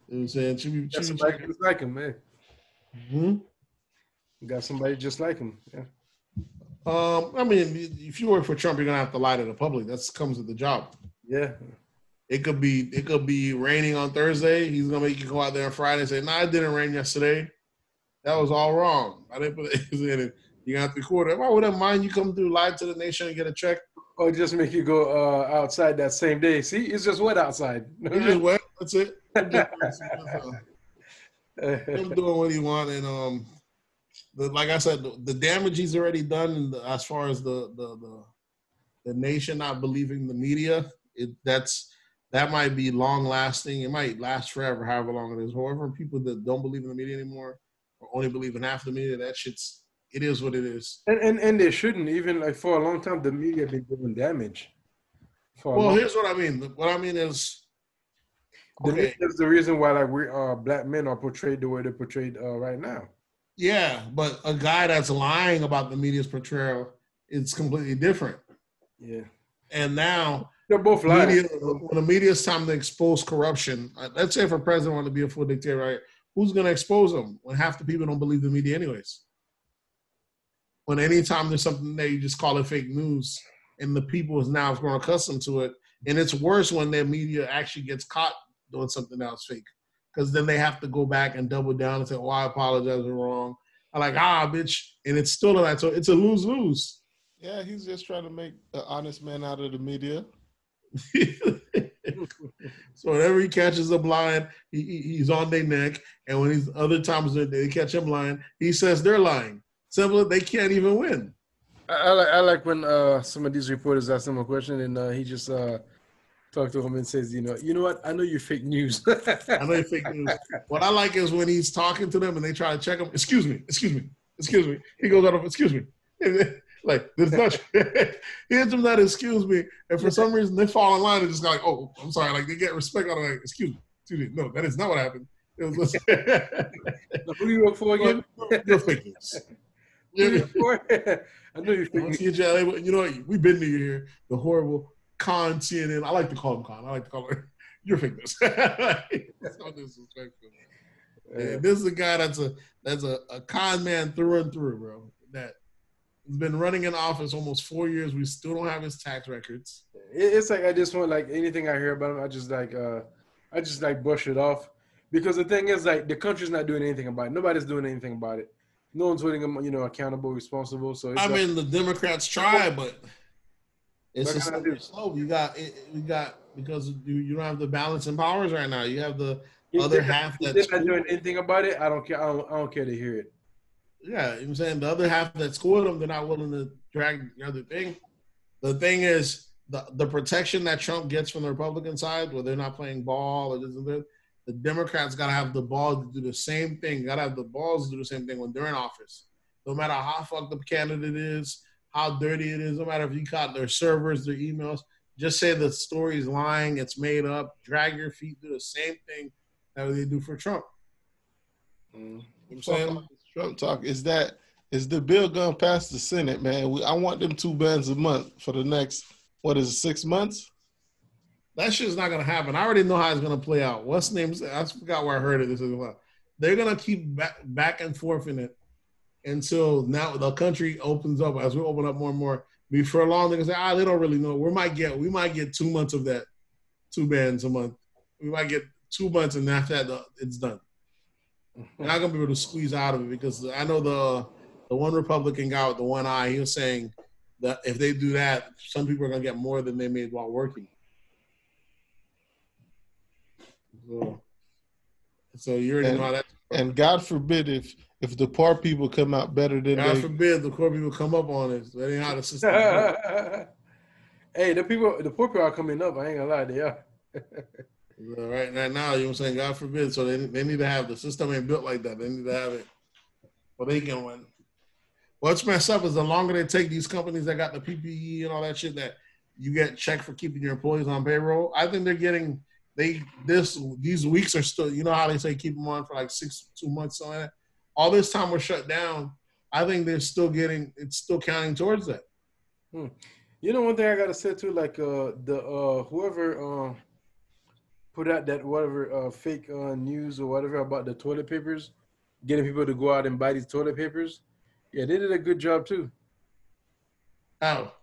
what I'm saying? She be, she Got be checking. just like him, man. Hmm? Got somebody just like him. Yeah. Um, I mean, if you work for Trump, you're gonna have to lie to the public. That comes with the job. Yeah. It could be it could be raining on Thursday. He's gonna make you go out there on Friday and say, "No, nah, it didn't rain yesterday. That was all wrong. I didn't put it in it. You have to record it. Why would I mind you come through live to the nation and get a check? Or just make you go uh, outside that same day. See, it's just wet outside. He just went. That's it. him doing what he want, and um, the, like I said, the, the damage he's already done, in the, as far as the, the the the nation not believing the media, it that's that might be long lasting. It might last forever, however long it is. However, people that don't believe in the media anymore or only believe in half the media, that shit's it is what it is. and, and and they shouldn't even like for a long time. The media been doing damage. For Well, here's what I mean. What I mean is, the okay, media is the reason why like we uh black men are portrayed the way they're portrayed uh, right now. Yeah, but a guy that's lying about the media's portrayal, it's completely different. Yeah, And now they're both lying. media, when the media is time to expose corruption, uh, let's say if a president want to be a full dictator, right? Who's going to expose them when half the people don't believe the media anyways? When anytime there's something there, you just call it fake news, and the people is now grown accustomed to it, and it's worse when their media actually gets caught doing something else fake, because then they have to go back and double down and say, "Oh, I apologize, we're wrong." I'm like, ah, bitch, and it's still not. So it's a lose lose. Yeah, he's just trying to make an honest man out of the media. so whenever he catches them lying, he, he- he's on their neck. And when he's other times they catch him lying, he says they're lying. Simple. They can't even win. I, I like I like when uh, some of these reporters ask him a question and uh, he just uh, talk to him and says, you know, you know what? I know you're fake news. I know you're fake news. What I like is when he's talking to them and they try to check him. Excuse me. Excuse me. Excuse me. He goes out of. Excuse me. like there's not. he hits them that. Excuse me. And for some reason they fall in line and just go like, oh, I'm sorry. Like they get respect out of like, excuse me. Excuse me. No, that is not what happened. It was just, Who you work for again? you're fake news. You? I know you're fake news. you you know, what? we've been to here. The horrible con CNN. I like to call him con. I like to call him. You're fake news. So disrespectful. Yeah, this is a guy that's a that's a, a con man through and through, bro. That has been running in office almost four years. We still don't have his tax records. It's like I just want like anything I hear about him, I just like uh I just like brush it off. Because the thing is like the country's not doing anything about it. Nobody's doing anything about it. No one's holding him, you know, accountable, responsible. So I like- mean, the Democrats try, but it's What just can slow. Oh, you got it, we got because you, you don't have the balance in powers right now. You have the if other they're- half if that's not doing anything about it. I don't care. I don't, I don't care to hear it. Yeah, you know what I'm saying the other half that scored them, they're not willing to drag the other thing. The thing is the the protection that Trump gets from the Republican side, where they're not playing ball or this and that. The Democrats got to have the balls to do the same thing. Got to have the balls to do the same thing when they're in office. No matter how fucked up candidate is, how dirty it is, no matter if you caught their servers, their emails, just say the story's lying, it's made up. Drag your feet, do the same thing that they do for Trump. Mm. You know what I'm saying? Trump talk is that is the bill going past the Senate, man? We, I want them two bands a month for the next what is it, six months? That shit's not gonna happen. I already know how it's gonna play out. What's the name? I forgot where I heard it. This is. They're gonna keep back, back and forth in it until now the country opens up. As we open up more and more, before long they're gonna say, ah, they don't really know. We might get, we might get two months of that, two bands a month. We might get two months, and after that, it's done. They're not gonna be able to squeeze out of it because I know the the one Republican guy with the one eye. He was saying that if they do that, some people are gonna get more than they made while working. So, so you already And- know that. And God forbid if if the poor people come out better than God they forbid the poor people come up on it. That ain't how the system works. hey, the people, the poor people are coming up. I ain't gonna lie, they are. Right, right now, you know what I'm saying? God forbid. So they, they need to have the system ain't built like that. They need to have it, but they can win. What's messed up is the longer they take these companies that got the PPE and all that shit that you get checked for keeping your employees on payroll. I think they're getting they this these weeks are still. You know how they say keep them on for like six two months on that. All this time we're shut down. I think they're still getting it's still counting towards that. You know, one thing I gotta say too, like uh, the uh, whoever uh, put out that whatever uh, fake uh, news or whatever about the toilet papers, getting people to go out and buy these toilet papers. Yeah, they did a good job too. How?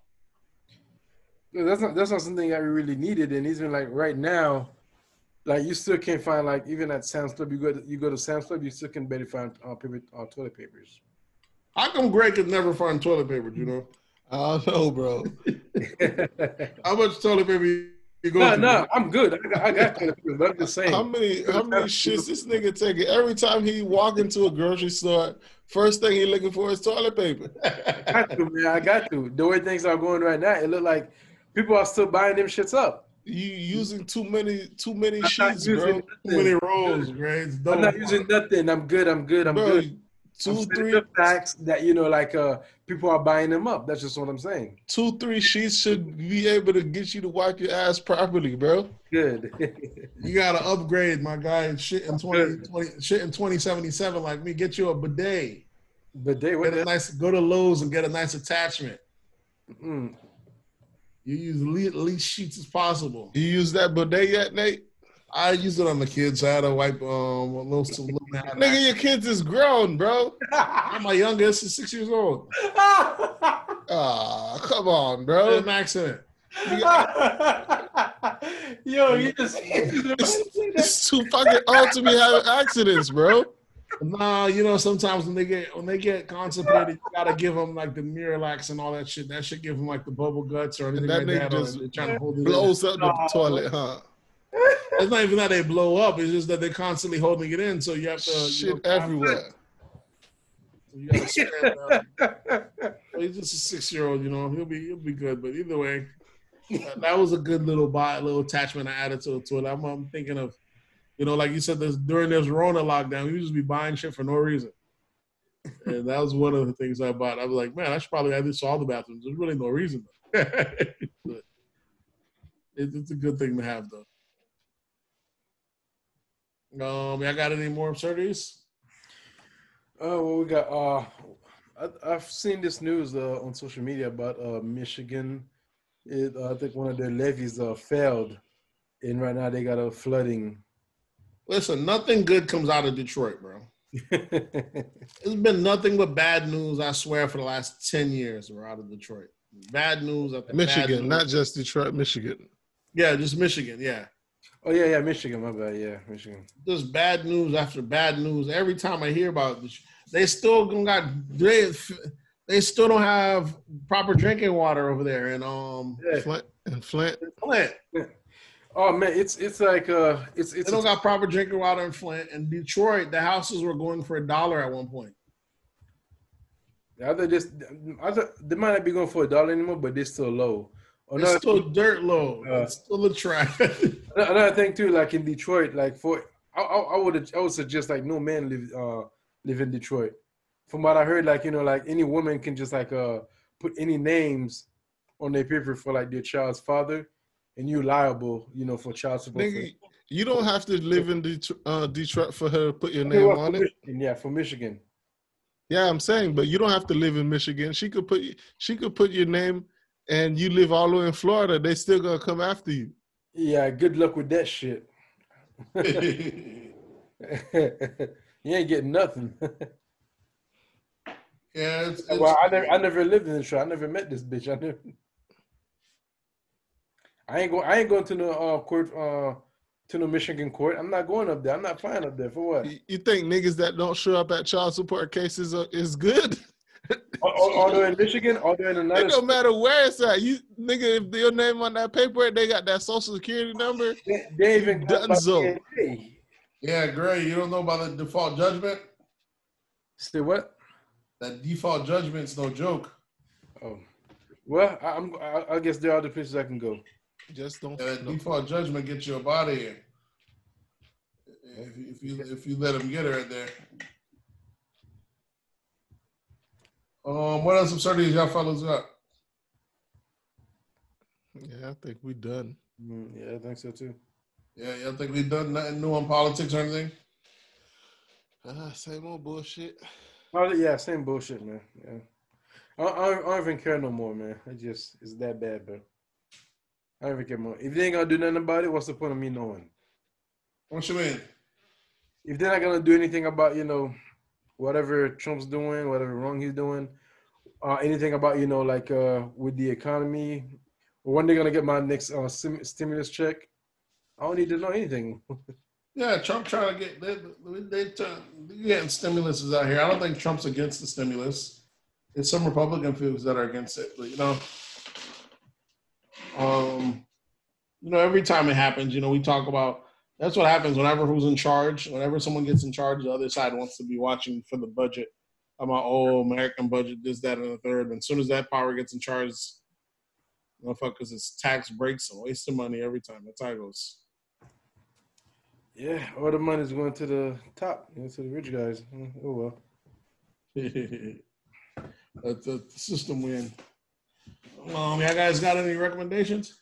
'Cause That's not that's not something that we really needed, and even like right now, like you still can't find like even at Sam's Club. You go to, you go to Sam's Club, you still can barely find uh, paper uh, toilet papers. How come Greg could never find toilet paper? You know I don't know, bro. how much toilet paper you go no, to? no, I'm good. I got, I got toilet papers, but I'm just saying. How many how many shits this nigga taking? Every time he walk into a grocery store, first thing he looking for is toilet paper. I got to, man. I got to. The way things are going right now, it look like people are still buying them shits up. You using too many too many sheets, bro. Too many rolls. It's I'm not using nothing. I'm good. I'm good. I'm Bro, good. two I'm three facts that you know, like uh, people are buying them up. That's just what I'm saying. two three sheets should be able to get you to wipe your ass properly, bro. Good. You gotta upgrade, my guy. Shit in 20, 20 shit in twenty seventy seven. Like me, get you a bidet. Bidet. Get a nice. Go to Lowe's and get a nice attachment. mm, You use least, least sheets as possible. You use that bidet yet, Nate? I use it on the kids. I had to wipe um a little saloon. Nigga, your kids is grown, bro. My youngest is six years old. Ah, come on, bro. an accident. Yo, you just it's, it's too fucking old to be having accidents, bro. Nah, you know sometimes when they get when they get constipated, you gotta give them like the Miralax and all that shit. That should give them like the bubble guts or anything that like that. just trying to hold it in. Blows up the toilet, huh? It's not even that they blow up. It's just that they're constantly holding it in. So you have to you Shit know, everywhere. So you gotta spare him. Well, he's just a six year old, you know. He'll be he'll be good. But either way, that, that was a good little buy, little attachment I added to, to it. I'm, I'm thinking of, you know, like you said, this during this Rona lockdown, we just be buying shit for no reason. And that was one of the things I bought. I was like, man, I should probably add this to all the bathrooms. There's really no reason. but it, it's a good thing to have, though. Um, y'all got any more absurdities? Oh, well, we got. Uh, I, I've seen this news uh, on social media about uh, Michigan. It, uh, I think one of their levees uh, failed, and right now they got a flooding. Listen, nothing good comes out of Detroit, bro. It's been nothing but bad news, I swear, for the last 10 years we're out of Detroit. Bad news after Michigan, news. not just Detroit, Michigan. Yeah, just Michigan, yeah. oh yeah, yeah, Michigan. My bad. Yeah, Michigan. Just bad news after bad news. Every time I hear about this, they still don't got they, they still don't have proper drinking water over there in um Yeah. Flint and Flint. Flint. Oh man, it's it's like uh, it's it's. They don't got proper drinking water in Flint. And Detroit, the houses were going for a dollar at one point. I thought just I thought they might not be going for a dollar anymore, but they're still low. It's Another, still dirt low. Uh, it's still a trash. another thing too, like in Detroit, like for I I, I would I would suggest like no man live uh live in Detroit. From what I heard, like you know, like any woman can just like uh put any names on their paper for like their child's father, and you liable, you know, for child support. Nigga, you don't have to live in Det- uh, Detroit for her to put your name on it. Michigan, yeah, for Michigan. Yeah, I'm saying, but you don't have to live in Michigan. She could put she could put your name, and you live all the way in Florida. They still gonna come after you. Yeah, good luck with that shit. you ain't getting nothing. yeah, it's, it's, well, I never, I never lived in Detroit. I never met this bitch. I never. I ain't going. I ain't going to no uh, court. Uh, to no Michigan court. I'm not going up there. I'm not flying up there for what? You- You think niggas that don't show up at child support cases are, is good? Al- al- Although in Michigan, although in It another, don't matter where it's at. You nigga, if your name on that paper, they got that social security number. they, they even Dunzo. Yeah, Gray, you don't know about the default judgment? Say what? That default judgment's no joke. Oh, well, I, I'm. I, I guess there are other places I can go. Just don't. Yeah, that no. default judgment gets you up out of. If, you- if you if you let him get her right there. Um, what else absurdities y'all fellas got? Yeah, I think we done. Mm, yeah, I think so too. Yeah, y'all think we done nothing new on politics or anything? Ah, same old bullshit. Oh yeah, same bullshit, man. Yeah, I, I, don't- I don't even care no more, man. I just it's that bad, bro. I don't even care more. If they ain't gonna do nothing about it, what's the point of me knowing? What you mean? If they're not gonna do anything about you know whatever Trump's doing, whatever wrong he's doing, uh, anything about you know like uh with the economy, when they're gonna get my next uh, sim- stimulus check, I don't need to know anything. Yeah, Trump trying to get they they, they they getting stimuluses out here. I don't think Trump's against the stimulus. It's some Republican folks that are against it, but you know, um, you know, every time it happens, you know, we talk about that's what happens whenever who's in charge. Whenever someone gets in charge, the other side wants to be watching for the budget. About oh, American budget, this, that, and the third. And as soon as that power gets in charge, motherfuckers, it's tax breaks and wasting money every time. That's how it goes. yeah, all the money's going to the top, you know, to the rich guys. Mm, Oh well. That's the system in. Um, y'all guys got any recommendations?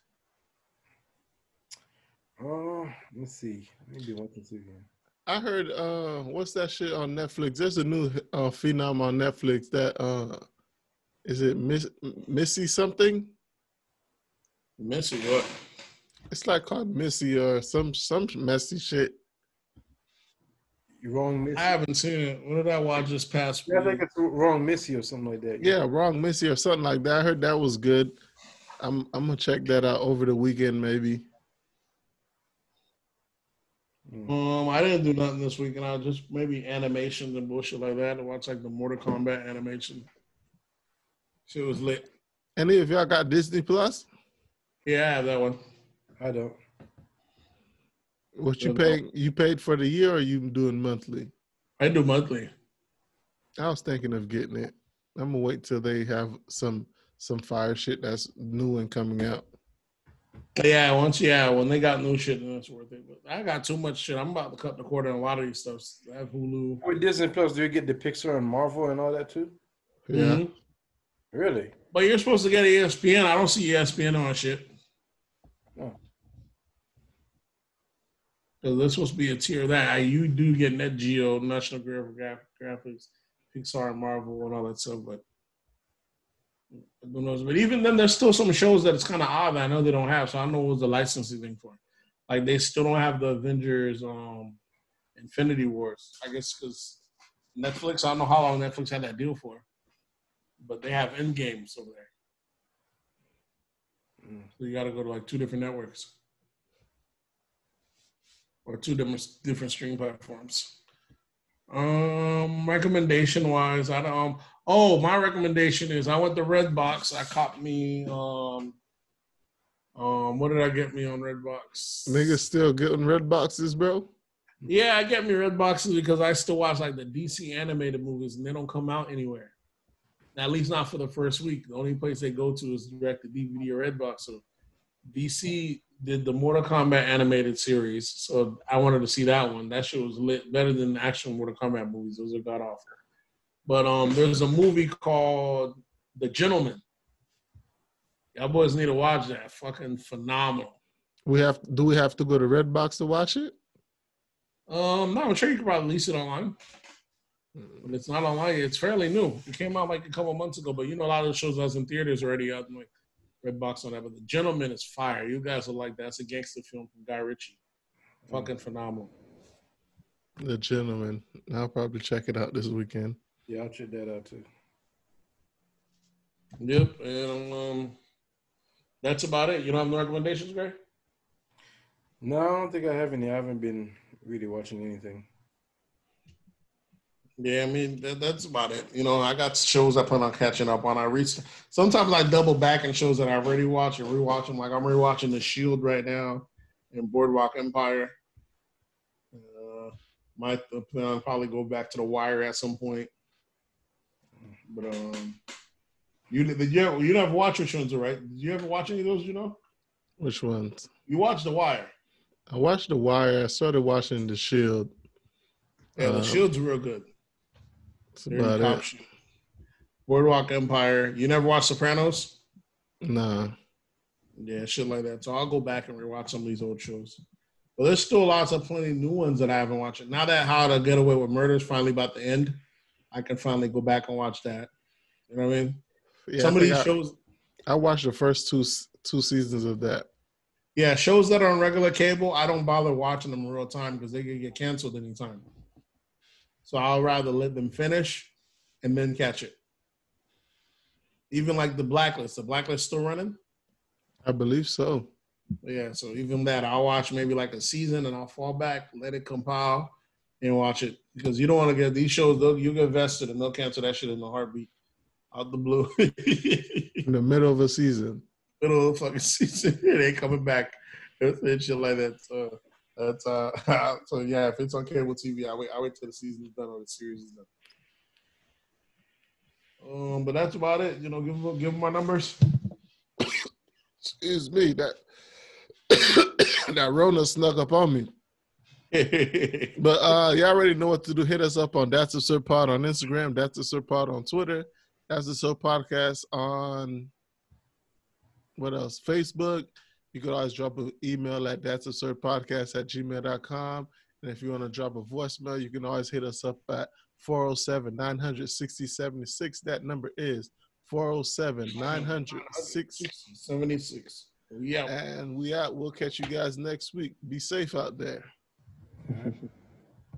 Uh, let's see. Maybe one to two again. I heard uh what's that shit on Netflix? There's a new uh phenom on Netflix that uh is it Miss Missy something? Missy, what? It's like called Missy or some some messy shit. You wrong, Missy. I haven't seen it. What did I watch this past Yeah, I think it's wrong, Missy or something like that. Yeah, wrong Missy or something like that. I heard that was good. I'm I'm gonna check that out over the weekend maybe. Um, I didn't do nothing this weekend. I just maybe animations and bullshit like that. I watched like the Mortal Kombat animation. Shit was lit. Any of y'all got Disney Plus? Yeah, I have that one. I don't. What you Yeah, paying? You paid for the year or you doing monthly? I do monthly. I was thinking of getting it. I'm gonna wait till they have some some fire shit that's new and coming out. Yeah, once yeah, when they got new shit, then it's worth it. But I got too much shit. I'm about to cut the cord on a lot of these stuff. I have Hulu. With Disney Plus, do you get the Pixar and Marvel and all that too? Yeah. Mhm. Really? But you're supposed to get ESPN. I don't see ESPN on shit. So there's supposed to be a tier of that. You do get Nat Geo, National Geographic Graphics, Pixar, Marvel, and all that stuff. But who knows? But even then, there's still some shows that it's kind of odd that I know they don't have. So I don't know what was the licensing thing for. Like they still don't have the Avengers, um, Infinity Wars. I guess because Netflix. I don't know how long Netflix had that deal for, but they have end games over there. Mm. So you got to go to like two different networks or two different different streaming platforms. Um, recommendation wise, I don't. Um, oh, my recommendation is I went to Redbox. I caught me. Um, um, what did I get me on Redbox? Niggas still getting red boxes, bro. Yeah, I get me red boxes because I still watch like the DC animated movies and they don't come out anywhere. At least not for the first week. The only place they go to is direct to DVD or Redbox. So DC did the Mortal Kombat animated series, so I wanted to see that one. That shit was lit, better than the actual Mortal Kombat movies. Those are god awful. But um, there's a movie called The Gentleman. Y'all boys need to watch that. Fucking phenomenal. We have do we have to go to Redbox to watch it? Um, no, I'm sure you can probably lease it online. But it's not online. It's fairly new. It came out like a couple months ago, but you know a lot of the shows that's in theaters already out like Redbox on that. But The Gentleman is fire. You guys will like that. It's a gangster film from Guy Ritchie. Fucking phenomenal. The gentleman. I'll probably check it out this weekend. Yeah, I'll check that out too. Yep, and um, that's about it. You don't have no recommendations, Gray? No, I don't think I have any. I haven't been really watching anything. Yeah, I mean that, that's about it. You know, I got shows I plan on catching up on. I reach sometimes I double back in shows that I've already watched and rewatch them. Like I'm rewatching The Shield right now and Boardwalk Empire. Uh, might plan on probably go back to The Wire at some point. But um, you did you you never watch which ones, are right? Did you ever watch any of those? You know, Which ones? you watched The Wire. I watched The Wire. I started watching The Shield. Yeah, The Um, Shield's real good. That's about it. shit. Boardwalk Empire. You never watched Sopranos? Nah. Yeah, shit like that. So I'll go back and rewatch some of these old shows. But there's still lots of plenty new ones that I haven't watched. Now that How to Get Away with Murder is finally about to end, I can finally go back and watch that. You know what I mean? Yeah, some I of these I, shows, I watched the first two two seasons of that. yeah, shows that are on regular cable, I don't bother watching them in real time because they can get canceled anytime. So I'll rather let them finish and then catch it. Even like the Blacklist. The Blacklist still running? I believe so. Yeah, so even that, I'll watch maybe like a season and I'll fall back, let it compile, and watch it because you don't want to get these shows. They'll, you get vested and they'll cancel that shit in a heartbeat, out the blue. In the middle of a season. Middle of the fucking season, it ain't coming back. It's, it's shit like that. So that's uh. so yeah, if it's on cable TV, I wait. I wait till the season's done or the series is done. Um, but that's about it. You know, give them give them my numbers. Excuse me. That that Rona snuck up on me. But uh you already know what to do. Hit us up on That's a Sir Pod on Instagram, That's a Sir Pod on Twitter, That's a Sir Podcast on what else? Facebook. You could always drop an email at that's a Sir Podcast at gmail.com. And if you want to drop a voicemail, you can always hit us up at 407 960 76. That number is 407 960 Seventy six. Yeah. And we out. We'll catch you guys next week. Be safe out there. All right.